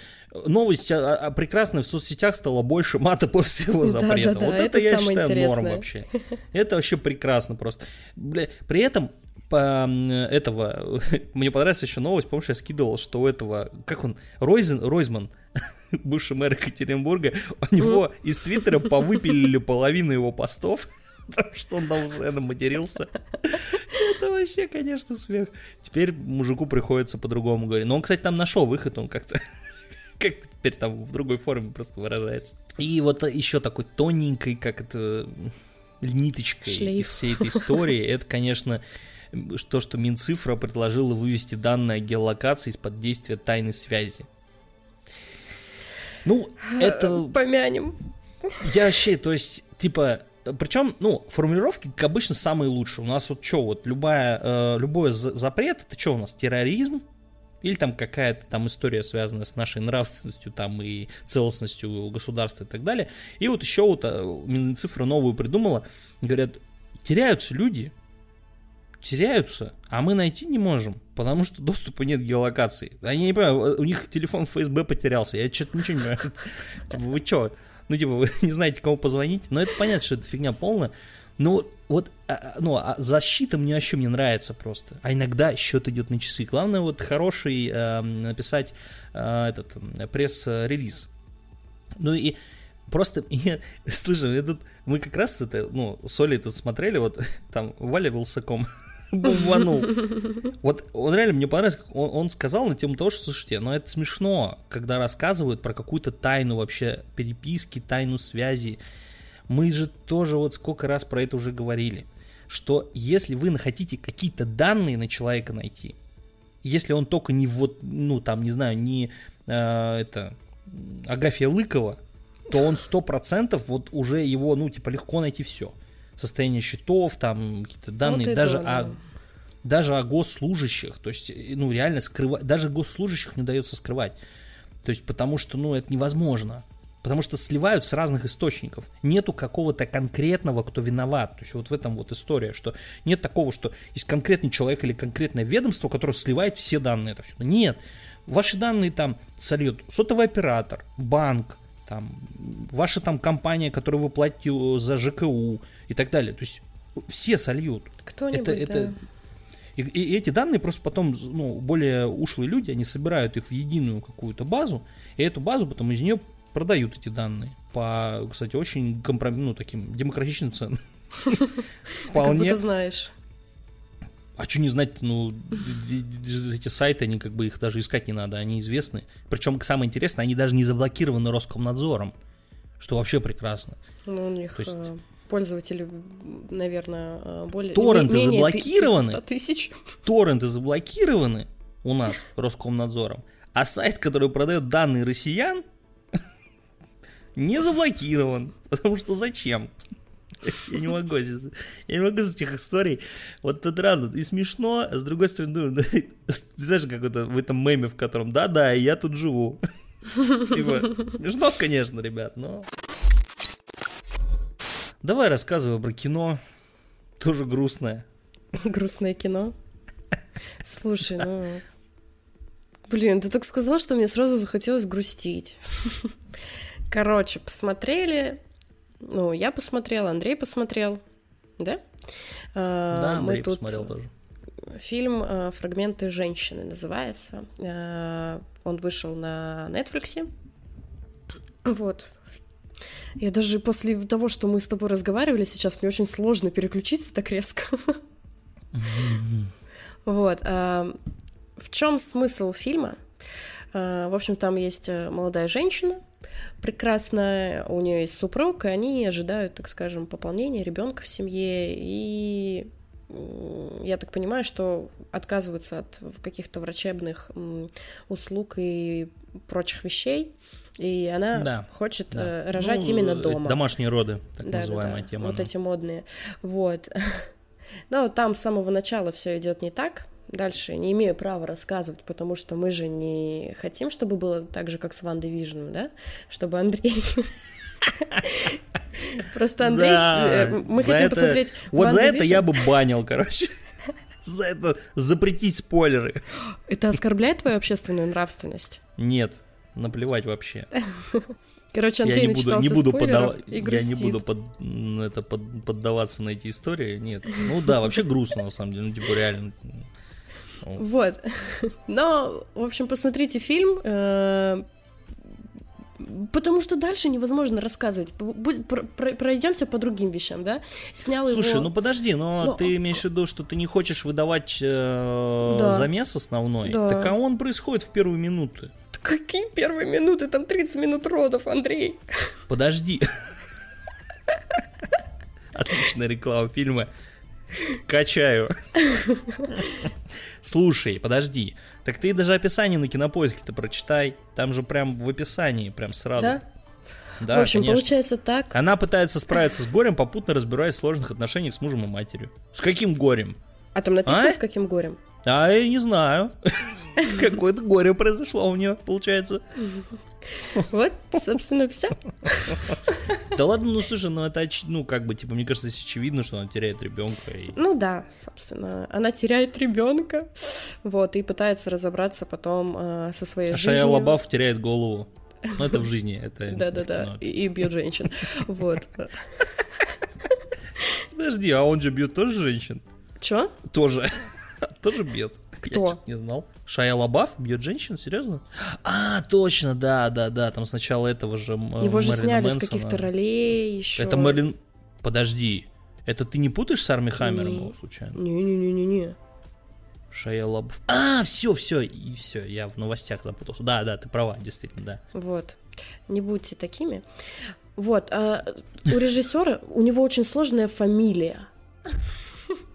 Новость а, а, прекрасная в соцсетях стала больше мата <laughs> после его запрета. Да, да, да, вот это, это я считаю интересное. норм вообще. Это вообще прекрасно просто. Бля, при этом по этого, <laughs> мне понравилась еще новость, помнишь, я скидывал, что у этого, как он, Ройзен, Ройзман, <laughs> бывший мэр Екатеринбурга, у него из Твиттера повыпилили половину его постов, <laughs> потому что он там постоянно матерился. Это вообще, конечно, смех. Теперь мужику приходится по-другому говорить. Но он, кстати, там нашел выход, он как-то как теперь там в другой форме просто выражается. И вот еще такой тоненькой, как это, ниточкой Шлейф. из всей этой истории, это, конечно, то, что Минцифра предложила вывести данные о геолокации из-под действия тайной связи. Ну, это... Помянем. Я вообще, то есть, типа, причем, ну, формулировки, как обычно, самые лучшие. У нас вот что, вот любая, э, любой запрет, это что у нас, терроризм? Или там какая-то там история, связанная с нашей нравственностью там и целостностью государства и так далее. И вот еще вот э, Минцифра новую придумала. Говорят, теряются люди, теряются, а мы найти не можем, потому что доступа нет геолокации. Я не понимаю, у них телефон ФСБ потерялся, я что-то ничего не понимаю. <laughs> Типа, вы что? Ну, типа, вы <laughs> не знаете, кому позвонить? Но это понятно, что это фигня полная. Но вот, а, а, ну, а защита мне вообще мне нравится просто. А иногда счет идет на часы. Главное вот хороший э, написать э, этот пресс-релиз. Ну и просто, <laughs> я, слушай, я тут, мы как раз это, ну, с Олей тут смотрели, вот там Валя Вилсаком бомбанул. <laughs> Вот он реально мне понравился, он, он сказал на тему того, что, слушайте, ну это смешно, когда рассказывают про какую-то тайну вообще переписки, тайну связи. Мы же тоже вот сколько раз про это уже говорили, что если вы хотите какие-то данные на человека найти, если он только не вот, ну там, не знаю, не э, это Агафья Лыкова, то он сто процентов вот уже его, ну, типа, легко найти все состояние счетов, там какие-то данные, вот даже да. о даже о госслужащих, то есть, ну, реально скрывать, даже госслужащих не удается скрывать, то есть, потому что, ну, это невозможно, потому что сливают с разных источников, нету какого-то конкретного, кто виноват, то есть, вот в этом вот история, что нет такого, что есть конкретный человек или конкретное ведомство, которое сливает все данные, это все, нет, ваши данные там сольет сотовый оператор, банк, там, ваша там компания, которую вы платите за ЖКУ, и так далее. То есть все сольют. Кто-нибудь, это, это... Да. И, и эти данные просто потом, ну, более ушлые люди, они собирают их в единую какую-то базу, и эту базу потом из нее продают эти данные по, кстати, очень компром... ну, таким демократичным ценам. <laughs> Вполне. Ты знаешь. А что не знать, ну, эти сайты, они как бы их даже искать не надо, они известны. Причем, самое интересное, они даже не заблокированы Роскомнадзором, что вообще прекрасно. Ну, у них есть... Э, пользователи, наверное, э, более... Торренты менее заблокированы. тысяч. Торренты заблокированы у нас Роскомнадзором, а сайт, который продает данные россиян, <laughs> не заблокирован. Потому что зачем? Я не могу я не могу из этих историй. Вот это рано и смешно, а с другой стороны, ну, <laughs> ты знаешь, как это в этом меме, в котором да-да, я тут живу. <laughs> Типа, смешно, конечно, ребят, но... Давай рассказывай про кино. Тоже грустное. Грустное кино. Слушай, ну... Блин, ты так сказал, что мне сразу захотелось грустить. Короче, посмотрели. Ну, я посмотрела, Андрей посмотрел. Да? А, да, Андрей Мы тут... посмотрел тоже. Фильм а, «Фрагменты женщины» называется. А, он вышел на Netflix. Вот. Я даже после того, что мы с тобой разговаривали сейчас, мне очень сложно переключиться так резко. <laughs> Вот. В чем смысл фильма? В общем, там есть э, молодая женщина, прекрасная, у нее есть супруг, и они ожидают, так скажем, пополнения ребенка в семье, и я так понимаю, что отказываются от каких-то врачебных услуг и прочих вещей, и она да, хочет да. Э, рожать ну, именно дома. Домашние роды, так да, называемая да, да. тема. Вот ну. эти модные. Вот. <laughs> Но там с самого начала все идет не так. Дальше не имею права рассказывать, потому что мы же не хотим, чтобы было так же, как с Ван Division, да? Чтобы Андрей... <laughs> Просто Андрей... Э, мы хотим посмотреть Вот за это я бы банил, короче. <laughs> За это запретить спойлеры. Это оскорбляет твою общественную нравственность? Нет, наплевать вообще. Короче, Андрей я не буду, не буду подав... и Я не буду под... это, под... поддаваться на эти истории, нет. Ну да, вообще грустно, на самом деле, ну типа реально. Вот. <laughs> Но, в общем, посмотрите фильм. Э, потому что дальше невозможно рассказывать. Пройдемся по другим вещам, да? Снял Слушай, его... ну подожди, но, но ты имеешь в виду, что ты не хочешь выдавать э, да. замес основной? Да. Так а он происходит в первые минуты. какие первые минуты? Там 30 минут родов, Андрей. Подожди. Отличная реклама фильма. Качаю. <laughs> Слушай, подожди. Так ты даже описание на кинопоиске-то прочитай. Там же прям в описании, прям сразу. Да? Да, в общем, конечно. получается так. Она пытается справиться с горем, попутно разбираясь в сложных отношениях с мужем и матерью. С каким горем? А там написано, а? с каким горем? А, я не знаю. <laughs> Какое-то горе произошло у нее, получается. Вот, собственно, все. Да ладно, ну слушай, ну это, ну как бы, типа, мне кажется, здесь очевидно, что она теряет ребенка. И... Ну да, собственно, она теряет ребенка, вот, и пытается разобраться потом э, со своей а жизнью. Шая Лабаф теряет голову. Ну это в жизни, это... <laughs> Да-да-да, и, и бьет женщин, вот. Подожди, а он же бьет тоже женщин? Чё? Тоже. <laughs> Тоже бьет. Кто? Я не знал. Шая Лабаф бьет женщин, серьезно? А, точно, да, да, да. Там сначала этого же Его же сняли Мэнсона. с каких-то ролей еще. Это Мэрилин... Подожди. Это ты не путаешь с Арми Хаммером, случайно? Не-не-не-не-не. Шая Лабаф. А, все, все, и все, я в новостях запутался. Да, да, ты права, действительно, да. Вот. Не будьте такими. Вот. А у режиссера у него очень сложная фамилия.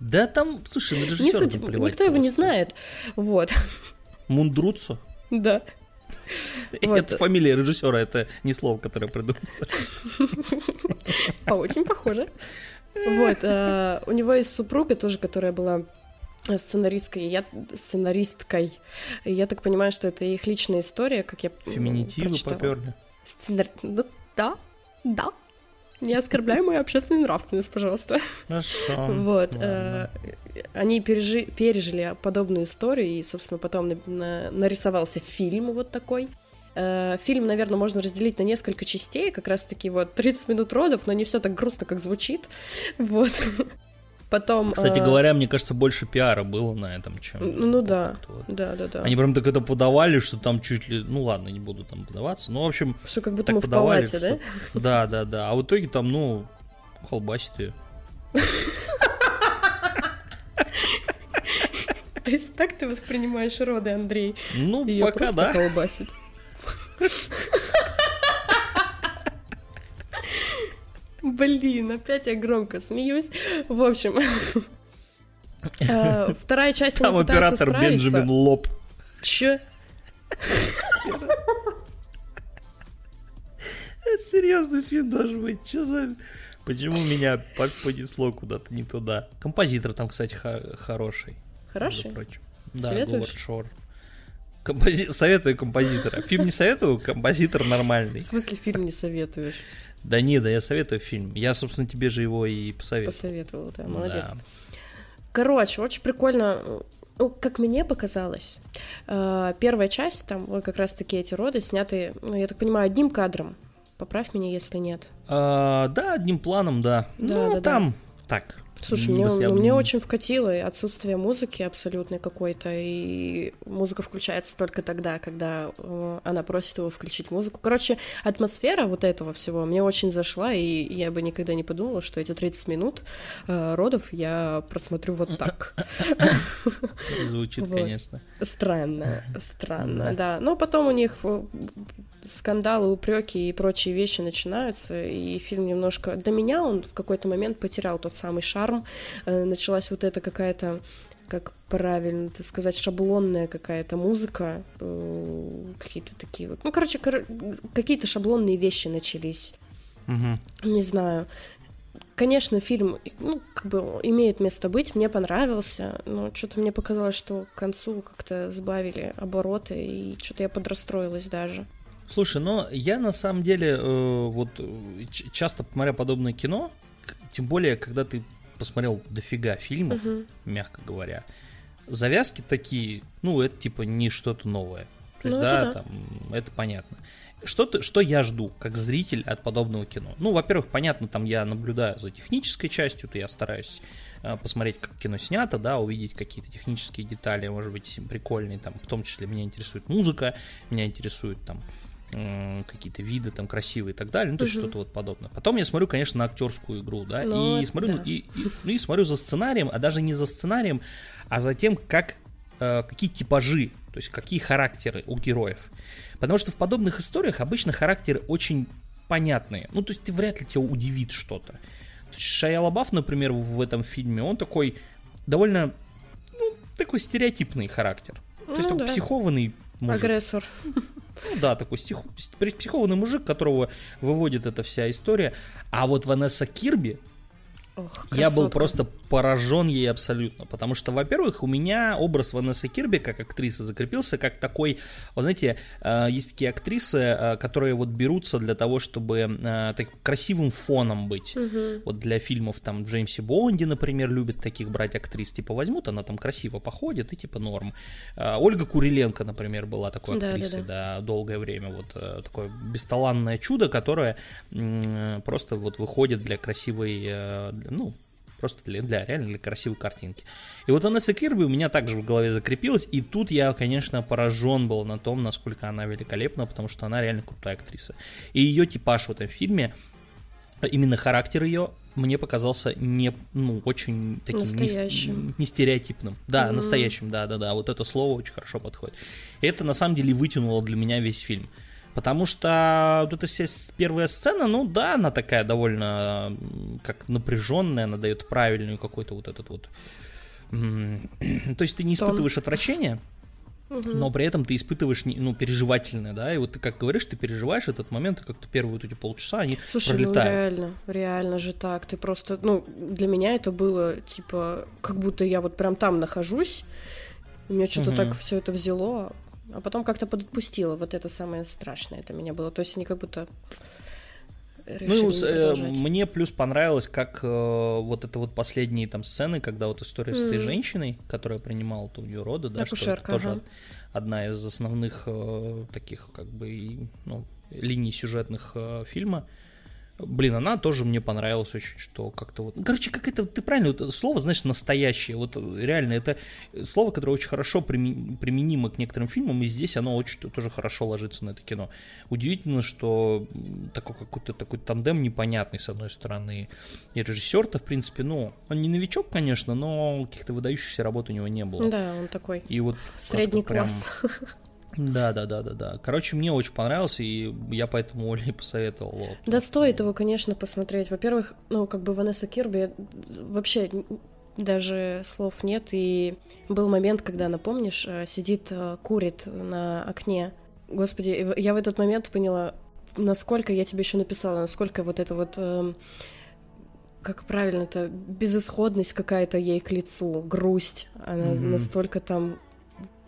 Да там, слушай, на режиссера не суть, Никто его не знает. Вот. Мундруцо? Да. Это фамилия режиссера, это не слово, которое придумал. А очень похоже. Вот, э, у него есть супруга тоже, которая была сценаристкой, я сценаристкой. Я так понимаю, что это их личная история, как я Феминитивы поперли. Сценар... Ну, да, да, не оскорбляй мою общественную нравственность, пожалуйста. Хорошо. Вот. Э, они пережи, пережили подобную историю, и, собственно, потом на, на, нарисовался фильм вот такой. Э, фильм, наверное, можно разделить на несколько частей, как раз-таки вот 30 минут родов, но не все так грустно, как звучит. Вот. Потом. Кстати а... говоря, мне кажется, больше пиара было на этом, чем. Ну да. Вот. Да, да, да. Они прям так это подавали, что там чуть ли. Ну ладно, не буду там подаваться. Ну, в общем. Что как будто мы подавали, в палате, что... да? Да, да, да. А в итоге там, ну, колбасит То есть так ты воспринимаешь роды, Андрей? Ну, пока да. колбасит. Блин, опять я громко смеюсь. В общем, <laughs> э, вторая часть Там оператор Бенджамин Лоб. Че? Серьезный фильм должен быть. Че за... Почему меня понесло куда-то не туда? Композитор там, кстати, хороший. Хороший? Да, Говард Шор. Компози... Советую композитора. Фильм не советую, композитор нормальный. В смысле фильм не советуешь? Да не, да я советую фильм. Я, собственно, тебе же его и посоветовал. Посоветовал, да, молодец. Да. Короче, очень прикольно. Ну, как мне показалось, э, первая часть, там как раз-таки эти роды сняты, ну, я так понимаю, одним кадром. Поправь меня, если нет. А, да, одним планом, да. да ну, да, там да. Так, Слушай, мне, ну, мне очень вкатило отсутствие музыки абсолютной какой-то, и музыка включается только тогда, когда э, она просит его включить музыку. Короче, атмосфера вот этого всего мне очень зашла, и я бы никогда не подумала, что эти 30 минут э, родов я просмотрю вот так. Звучит, конечно. Странно, странно, да. Но потом у них э, скандалы, упреки и прочие вещи начинаются, и фильм немножко... Для меня он в какой-то момент потерял тот самый шарм. Э, началась вот эта какая-то как правильно это сказать, шаблонная какая-то музыка, э, какие-то такие вот, ну, короче, кор- какие-то шаблонные вещи начались. Угу. Не знаю. Конечно, фильм, ну, как бы имеет место быть, мне понравился, но что-то мне показалось, что к концу как-то сбавили обороты, и что-то я подрастроилась даже. Слушай, но я на самом деле э, вот часто смотря подобное кино, тем более, когда ты посмотрел дофига фильмов, угу. мягко говоря, завязки такие, ну, это типа не что-то новое. То есть, ну, да, да, там, это понятно. Что, ты, что я жду, как зритель от подобного кино? Ну, во-первых, понятно, там я наблюдаю за технической частью, то я стараюсь э, посмотреть, как кино снято, да, увидеть какие-то технические детали, может быть, прикольные, там, в том числе меня интересует музыка, меня интересует там какие-то виды там красивые и так далее, ну то есть угу. что-то вот подобное. Потом я смотрю, конечно, на актерскую игру, да, ну, и смотрю, да. и, и, ну, и смотрю за сценарием, а даже не за сценарием, а за тем, как э, какие типажи, то есть какие характеры у героев. Потому что в подобных историях обычно характеры очень понятные. Ну, то есть ты вряд ли тебя удивит что-то. То есть Шайя Лабаф, например, в этом фильме, он такой довольно, ну, такой стереотипный характер. То есть ну, он да. психованный мужик. Агрессор. Ну да, такой стих, психованный мужик, которого выводит эта вся история. А вот Ванесса Кирби, Ох, я был просто поражен ей абсолютно, потому что, во-первых, у меня образ Ванессы Кирби как актрисы закрепился как такой, вот знаете, э, есть такие актрисы, э, которые вот берутся для того, чтобы э, таким красивым фоном быть. Угу. Вот для фильмов там Джеймси Бонди, например, любят таких брать актрис, типа возьмут, она там красиво походит и типа норм. Ольга Куриленко, например, была такой актрисой, да, да, да. да долгое время, вот такое бесталанное чудо, которое просто вот выходит для красивой ну, просто для, для реально для красивой картинки. И вот Анесса Кирби у меня также в голове закрепилась, и тут я, конечно, поражен был на том, насколько она великолепна, потому что она реально крутая актриса. И ее типаж в этом фильме, именно характер ее, мне показался не, ну, очень таким не, не стереотипным. Да, mm-hmm. настоящим, да, да, да. Вот это слово очень хорошо подходит. И это на самом деле вытянуло для меня весь фильм. Потому что вот эта вся первая сцена, ну да, она такая довольно как напряженная, она дает правильную какой-то вот этот вот... <clears throat> То есть ты не испытываешь Тон. отвращения, Угу. но при этом ты испытываешь ну, переживательное, да, и вот ты как говоришь, ты переживаешь этот момент, и как-то первые вот эти полчаса они Слушай, пролетают. ну реально, реально же так, ты просто, ну, для меня это было, типа, как будто я вот прям там нахожусь, у меня что-то угу. так все это взяло, а потом как-то подотпустила. Вот это самое страшное это меня было. То есть они как будто ну, э, мне плюс понравилось, как э, вот это вот последние там сцены, когда вот история mm. с этой женщиной, которая принимала у нее роды, да, Акушерка, что тоже одна из основных э, таких как бы ну, линий сюжетных э, фильма. Блин, она тоже мне понравилась очень, что как-то вот... Короче, как это, ты правильно, вот слово, знаешь, настоящее, вот реально, это слово, которое очень хорошо применимо к некоторым фильмам, и здесь оно очень тоже хорошо ложится на это кино. Удивительно, что такой какой-то такой тандем непонятный, с одной стороны, и режиссер-то, в принципе, ну, он не новичок, конечно, но каких-то выдающихся работ у него не было. Да, он такой и вот средний класс. Прям... <laughs> Да, да, да, да, да. Короче, мне очень понравился, и я поэтому Оле посоветовал. Да, стоит его, конечно, посмотреть. Во-первых, ну, как бы Ванесса Кирби вообще даже слов нет. И был момент, когда она, помнишь, э, сидит, э, курит на окне. Господи, я в этот момент поняла, насколько я тебе еще написала, насколько вот это вот эм, как правильно это безысходность какая-то ей к лицу, грусть, она mm-hmm. настолько там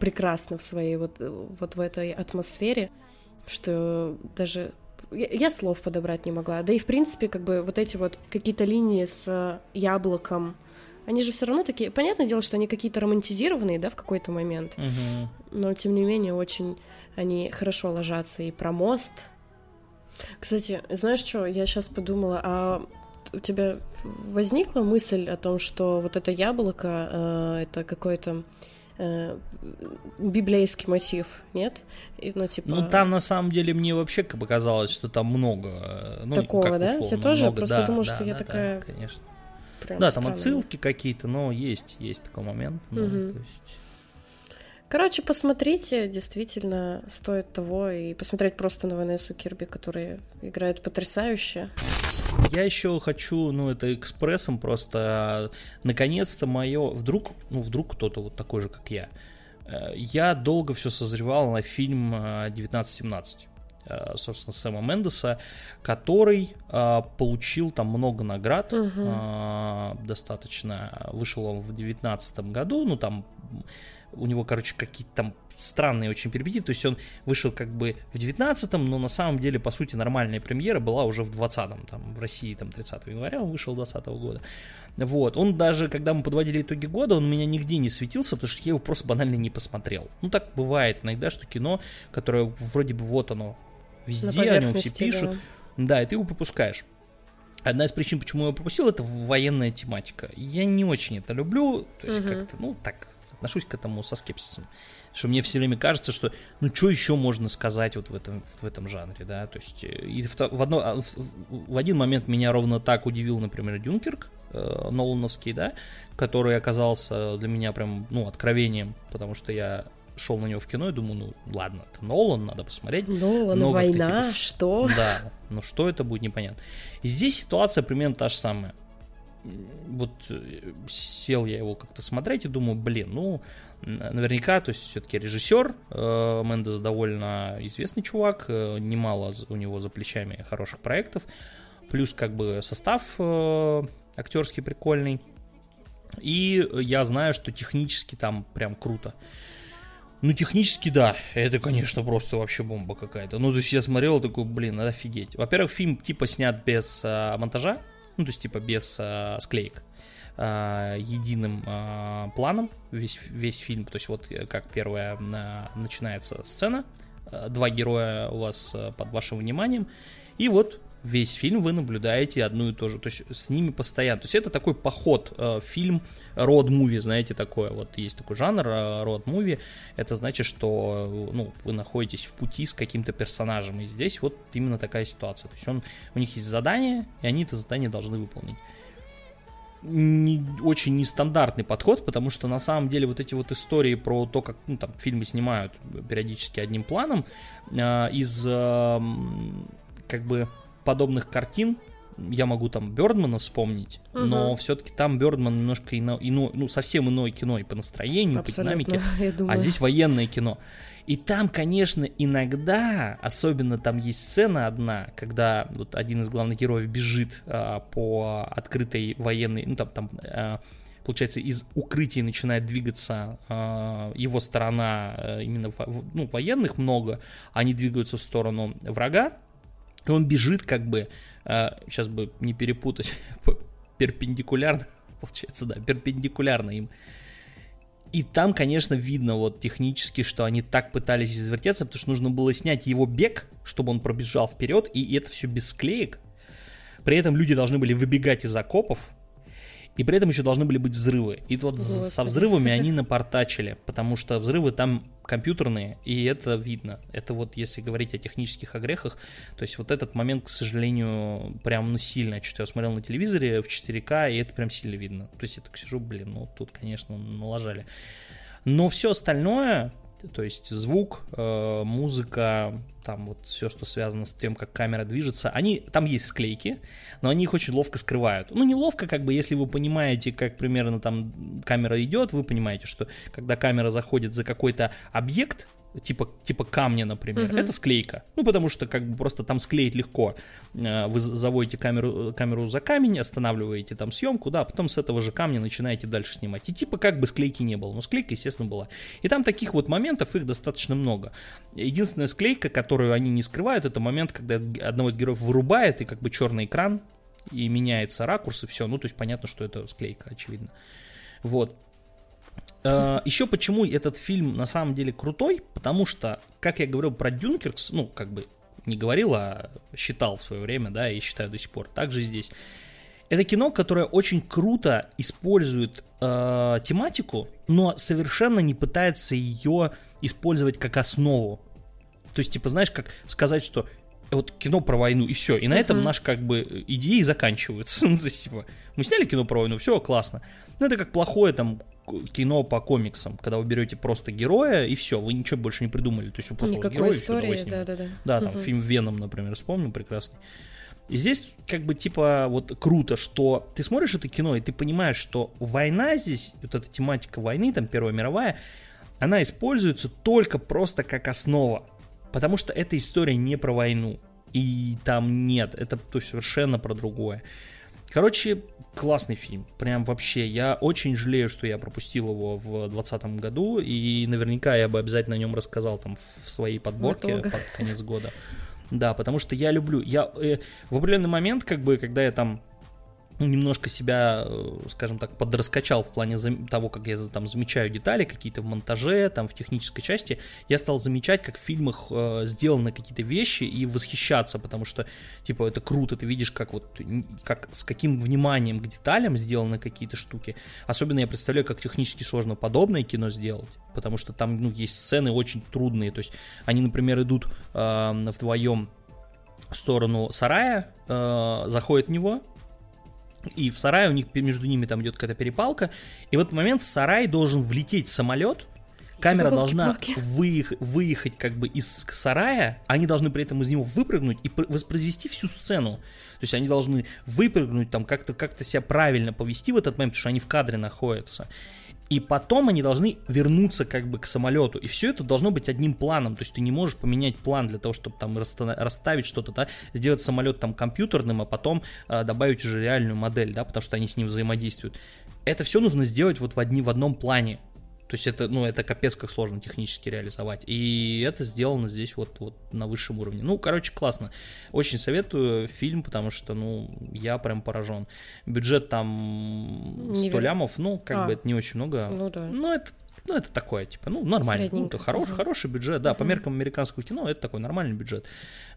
прекрасно в своей вот, вот в этой атмосфере, что даже я слов подобрать не могла. Да и в принципе, как бы вот эти вот какие-то линии с яблоком, они же все равно такие, понятное дело, что они какие-то романтизированные, да, в какой-то момент, угу. но тем не менее очень они хорошо ложатся и про мост. Кстати, знаешь что, я сейчас подумала, а у тебя возникла мысль о том, что вот это яблоко э, это какой-то э, библейский мотив, нет? И, ну, типа... ну, там на самом деле мне вообще показалось, что там много. Э, ну, Такого, да? Условно, Тебе тоже? Много, Просто да, думаю, да, что да, я да, такая... конечно. Прям да, там отсылки какие-то, но есть, есть такой момент. Ну, угу. то есть... Короче, посмотрите, действительно стоит того, и посмотреть просто на Ванессу Кирби, которая играет потрясающе. Я еще хочу, ну, это экспрессом просто, наконец-то мое, вдруг, ну, вдруг кто-то вот такой же, как я, э, я долго все созревал на фильм 1917 э, э, собственно, Сэма Мендеса, который э, получил там много наград, угу. э, достаточно, вышел он в девятнадцатом году, ну там у него, короче, какие-то там странные очень перипетии, то есть он вышел как бы в 19-м, но на самом деле, по сути, нормальная премьера была уже в 20-м, там, в России, там, 30 января он вышел 20 -го года. Вот, он даже, когда мы подводили итоги года, он меня нигде не светился, потому что я его просто банально не посмотрел. Ну, так бывает иногда, что кино, которое вроде бы вот оно, везде о нем все пишут, да. да, и ты его пропускаешь. Одна из причин, почему я его пропустил, это военная тематика. Я не очень это люблю, то есть угу. как-то, ну, так, отношусь к этому со скепсисом. Что мне все время кажется, что ну что еще можно сказать вот в этом, в этом жанре, да, то есть э, и в, в, одно, а, в, в один момент меня ровно так удивил, например, Дюнкерк, э, Нолановский, да, который оказался для меня прям, ну, откровением, потому что я шел на него в кино и думаю, ну ладно, это Нолан, надо посмотреть. Нолан, Но война, типа, что? Да, ну что это будет непонятно. И здесь ситуация примерно та же самая вот э, сел я его как-то смотреть и думаю, блин, ну, наверняка, то есть все-таки режиссер э, Мендес довольно известный чувак, э, немало у него за плечами хороших проектов, плюс как бы состав э, актерский прикольный, и я знаю, что технически там прям круто. Ну, технически, да, это, конечно, просто вообще бомба какая-то. Ну, то есть я смотрел такой, блин, офигеть. Во-первых, фильм типа снят без а, монтажа, ну, то есть, типа, без а, склеек, а, единым а, планом весь, весь фильм, то есть, вот э, как первая а, начинается сцена, а, два героя у вас а, под вашим вниманием, и вот весь фильм вы наблюдаете одну и ту же, то есть с ними постоянно. То есть это такой поход, э, фильм род-муви, знаете, такое, вот есть такой жанр э, род-муви, это значит, что ну, вы находитесь в пути с каким-то персонажем, и здесь вот именно такая ситуация. То есть он, у них есть задание, и они это задание должны выполнить. Не, очень нестандартный подход, потому что на самом деле вот эти вот истории про то, как ну, там фильмы снимают периодически одним планом, э, из э, как бы подобных картин я могу там Бердмана вспомнить, угу. но все-таки там Бердман немножко ино, ино, ну, совсем иное кино и по настроению, Абсолютно, по динамике, <laughs> а здесь военное кино. И там, конечно, иногда, особенно там есть сцена одна, когда вот один из главных героев бежит а, по открытой военной, ну там, там а, получается, из укрытий начинает двигаться э, его сторона, э, именно в, ну, военных много, они двигаются в сторону врага, и он бежит как бы, э, сейчас бы не перепутать, <laughs> перпендикулярно, <laughs> получается, да, перпендикулярно им. И там, конечно, видно вот технически, что они так пытались извертеться, потому что нужно было снять его бег, чтобы он пробежал вперед, и это все без склеек. При этом люди должны были выбегать из окопов, и при этом еще должны были быть взрывы. И вот Господи. со взрывами они напортачили, потому что взрывы там компьютерные, и это видно. Это вот если говорить о технических огрехах, то есть вот этот момент, к сожалению, прям ну сильно. Что-то я смотрел на телевизоре в 4К, и это прям сильно видно. То есть я так сижу, блин, ну тут, конечно, налажали. Но все остальное, то есть звук, э, музыка, там вот все, что связано с тем, как камера движется, они, там есть склейки, но они их очень ловко скрывают. Ну, не ловко, как бы, если вы понимаете, как примерно там камера идет, вы понимаете, что когда камера заходит за какой-то объект, типа, типа камня, например, угу. это склейка. Ну, потому что как бы просто там склеить легко. Э, вы заводите камеру, камеру за камень, останавливаете там съемку, да, а потом с этого же камня начинаете дальше снимать. И типа как бы склейки не было, но склейка, естественно, была. И там таких вот моментов, их достаточно много. Единственная склейка, которую они не скрывают, это момент, когда одного из героев вырубает, и как бы черный экран, и меняется ракурс, и все. Ну, то есть понятно, что это склейка, очевидно. Вот. Uh, еще почему этот фильм на самом деле крутой, потому что, как я говорил про Дюнкеркс, ну, как бы не говорил, а считал в свое время, да, и считаю до сих пор, также здесь. Это кино, которое очень круто использует э, тематику, но совершенно не пытается ее использовать как основу. То есть, типа, знаешь, как сказать, что вот кино про войну и все. И на uh-huh. этом наши как бы идеи заканчиваются. ну, <laughs> то есть, типа, мы сняли кино про войну, все классно. Ну, это как плохое там кино по комиксам, когда вы берете просто героя и все, вы ничего больше не придумали. То есть вы просто Никакой героя, истории, все, да, да, да. Да, там uh-huh. фильм Веном, например, вспомню прекрасный. И здесь как бы типа вот круто, что ты смотришь это кино и ты понимаешь, что война здесь, вот эта тематика войны, там Первая мировая, она используется только просто как основа. Потому что эта история не про войну. И там нет, это то есть, совершенно про другое. Короче, классный фильм. Прям вообще. Я очень жалею, что я пропустил его в 2020 году. И наверняка я бы обязательно о нем рассказал там в своей подборке под конец года. Да, потому что я люблю. Я э, в определенный момент, как бы, когда я там немножко себя, э, скажем так, подраскачал в плане того, как я там замечаю детали какие-то в монтаже, там в технической части, я стал замечать, как в фильмах э, сделаны какие-то вещи и восхищаться, потому что, типа, это круто, ты видишь, как вот, как с каким вниманием к деталям сделаны какие-то штуки. Особенно я представляю, как технически сложно подобное кино сделать, потому что там, ну, есть сцены очень трудные, то есть они, например, идут э, вдвоем в сторону сарая, э, заходят в него, и в сарае у них между ними там идет какая-то перепалка. И в этот момент в сарай должен влететь самолет. Камера должна выех- выехать как бы из сарая, они должны при этом из него выпрыгнуть и воспроизвести всю сцену. То есть они должны выпрыгнуть, там как-то как себя правильно повести в этот момент, потому что они в кадре находятся и потом они должны вернуться как бы к самолету. И все это должно быть одним планом. То есть ты не можешь поменять план для того, чтобы там расставить что-то, да, сделать самолет там компьютерным, а потом э, добавить уже реальную модель, да, потому что они с ним взаимодействуют. Это все нужно сделать вот в, одни, в одном плане. То есть это, ну, это капец как сложно технически реализовать. И это сделано здесь вот, вот на высшем уровне. Ну, короче, классно. Очень советую фильм, потому что, ну, я прям поражен. Бюджет там 100 не лямов, ну, как а, бы это не очень много. Ну, да. Но это ну, это такое, типа, ну, нормально. Ну, это хорош, угу. хороший бюджет, да, угу. по меркам американского кино это такой нормальный бюджет.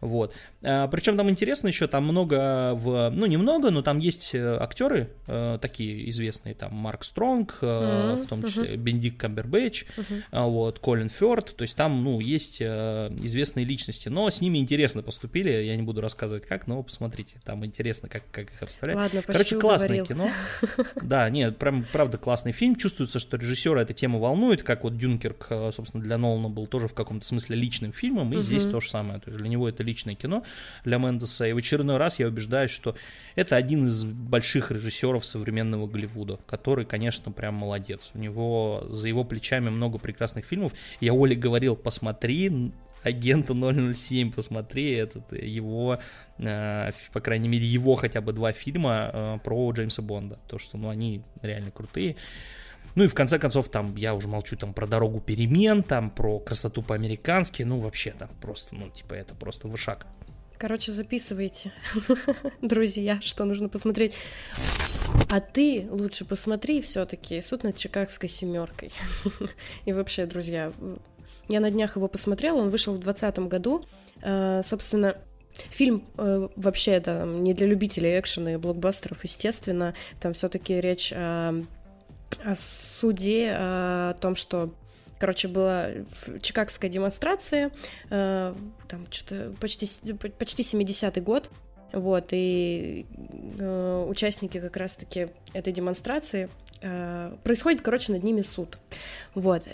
Вот. А, причем там интересно еще, там много в, ну, немного, но там есть э, актеры э, такие известные, там Марк Стронг, э, угу. в том числе угу. Бендик Камбербэтч, угу. вот, Колин Фёрд, то есть там, ну, есть э, известные личности, но с ними интересно поступили, я не буду рассказывать как, но посмотрите, там интересно, как, как их обставляют. Ладно, Короче, классное уговорил. кино. <laughs> Да, нет, прям, правда, классный фильм, чувствуется, что режиссера эта тема волнует, как вот Дюнкерк, э, собственно, для Нолана был тоже в каком-то смысле личным фильмом, и угу. здесь то же самое, то есть для него это личное кино, для Мендеса, и в очередной раз я убеждаюсь, что это один из больших режиссеров современного Голливуда, который, конечно, прям молодец, у него за его плечами много прекрасных фильмов, я Оле говорил, посмотри агента 007, посмотри, этот, его, э, по крайней мере, его хотя бы два фильма э, про Джеймса Бонда, то, что, ну, они реально крутые. Ну и в конце концов, там, я уже молчу там про дорогу перемен, там, про красоту по-американски, ну, вообще там просто, ну, типа, это просто вышаг. Короче, записывайте, <laughs> друзья, что нужно посмотреть. А ты лучше посмотри все-таки суд над Чикагской семеркой. <laughs> И вообще, друзья, я на днях его посмотрела, он вышел в 2020 году. А, собственно, Фильм э, вообще это не для любителей экшена и блокбастеров, естественно. Там все-таки речь о суде, э, о том, что Короче, была чикагская демонстрация, э, там что-то почти, почти 70-й год, вот, и э, участники как раз-таки этой демонстрации, происходит, короче, над ними суд. Вот,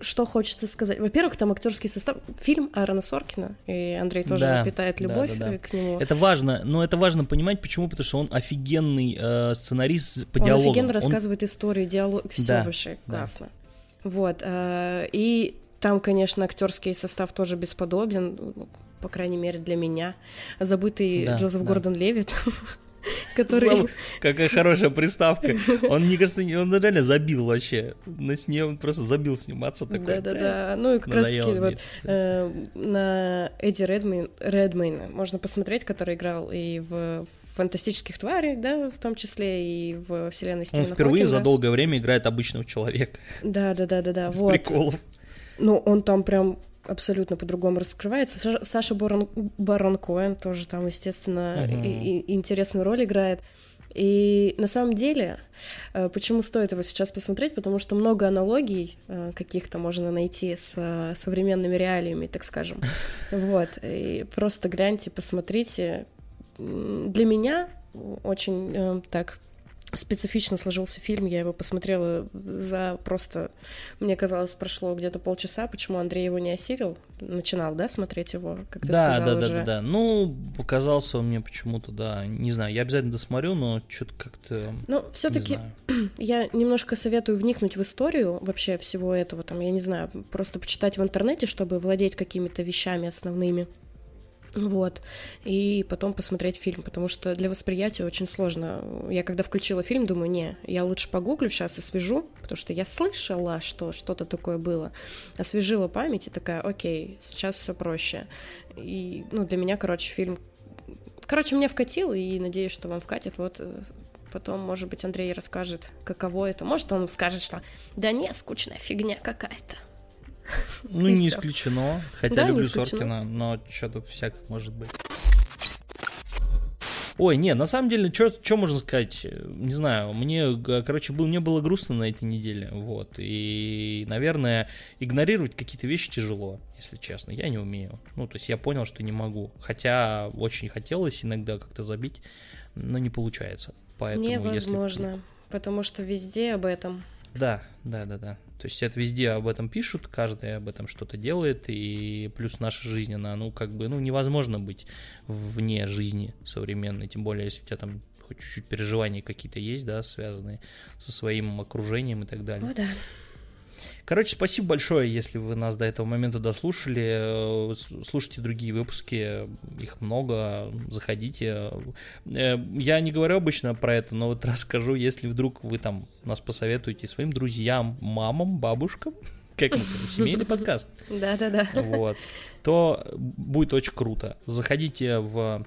что хочется сказать? Во-первых, там актерский состав. Фильм Аарона Соркина, и Андрей тоже да, питает любовь да, да, да. к нему. Это важно, но это важно понимать, почему, потому что он офигенный э, сценарист по он диалогам. офигенно он... рассказывает истории, диалог, все да, вообще да. классно. Вот, э, и там, конечно, актерский состав тоже бесподобен, по крайней мере для меня. Забытый да, Джозеф да. Гордон Левит. <laughs> который... Какая хорошая приставка. <laughs> Он, мне кажется, он реально забил вообще. На сне он просто забил сниматься такой. Да-да-да. Ну и как раз-таки вот э, на Эдди Редмейн, Редмейна можно посмотреть, который играл и в фантастических тварей, да, в том числе и в вселенной Стивена Он впервые Хокинга. за долгое время играет обычного человека. Да-да-да-да-да. С вот. приколов. Ну, он там прям абсолютно по-другому раскрывается. Саша Барон, Барон Коэн тоже там, естественно, и, и интересную роль играет. И на самом деле, э, почему стоит его сейчас посмотреть? Потому что много аналогий э, каких-то можно найти с э, современными реалиями, так скажем. <laughs> Вот. И просто гляньте, посмотрите. Для меня очень так специфично сложился фильм, я его посмотрела за просто, мне казалось, прошло где-то полчаса, почему Андрей его не осилил, начинал, да, смотреть его, как ты да, сказал да, уже. Да, да, да, ну, показался он мне почему-то, да, не знаю, я обязательно досмотрю, но что-то как-то Ну, все таки <clears throat> я немножко советую вникнуть в историю вообще всего этого, там, я не знаю, просто почитать в интернете, чтобы владеть какими-то вещами основными, вот. И потом посмотреть фильм, потому что для восприятия очень сложно. Я когда включила фильм, думаю, не, я лучше погуглю сейчас и свяжу, потому что я слышала, что что-то такое было. Освежила память и такая, окей, сейчас все проще. И, ну, для меня, короче, фильм... Короче, меня вкатил, и надеюсь, что вам вкатит. Вот э, потом, может быть, Андрей расскажет, каково это. Может, он скажет, что да не, скучная фигня какая-то. Ну, не исключено. Хотя да, люблю Соркина, но что-то всякое может быть. Ой, не, на самом деле, что можно сказать? Не знаю, мне, короче, был, мне было грустно на этой неделе, вот, и, наверное, игнорировать какие-то вещи тяжело, если честно, я не умею, ну, то есть я понял, что не могу, хотя очень хотелось иногда как-то забить, но не получается, поэтому Невозможно, если... потому что везде об этом. Да, да, да, да. То есть это везде об этом пишут, каждый об этом что-то делает, и плюс наша жизнь, она, ну, как бы, ну, невозможно быть вне жизни современной, тем более, если у тебя там хоть чуть-чуть переживания какие-то есть, да, связанные со своим окружением и так далее. О, да. Короче, спасибо большое, если вы нас до этого момента дослушали. Э, слушайте другие выпуски, их много, заходите. Э, я не говорю обычно про это, но вот <laughs> расскажу, если вдруг вы там нас посоветуете своим друзьям, мамам, бабушкам, <laughs> как мы там, семейный подкаст. <laughs> Да-да-да. Вот. То будет очень круто. Заходите в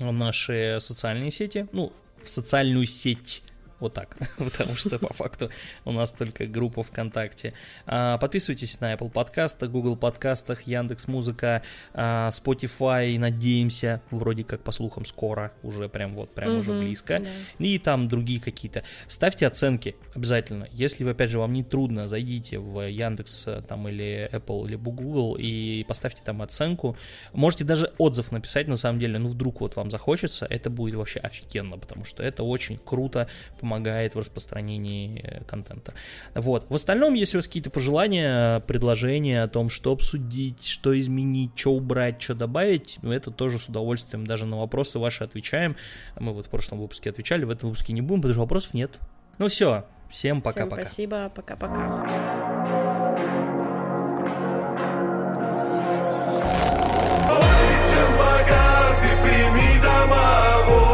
наши социальные сети, ну, в социальную сеть вот так, <laughs> потому что по факту у нас только группа ВКонтакте. А, подписывайтесь на Apple подкастах, Google подкастах, Яндекс Музыка, а, Spotify, надеемся, вроде как по слухам скоро, уже прям вот, прям уже близко. И там другие какие-то. Ставьте оценки обязательно. Если, опять же, вам не трудно, зайдите в Яндекс там или Apple или Google и поставьте там оценку. Можете даже отзыв написать, на самом деле, ну вдруг вот вам захочется, это будет вообще офигенно, потому что это очень круто помогает помогает в распространении э, контента. Вот. В остальном, если у вас какие-то пожелания, предложения о том, что обсудить, что изменить, что убрать, что добавить, это тоже с удовольствием. Даже на вопросы ваши отвечаем. Мы вот в прошлом выпуске отвечали, в этом выпуске не будем, потому что вопросов нет. Ну все, всем пока-пока. Спасибо, пока-пока. прими домовой.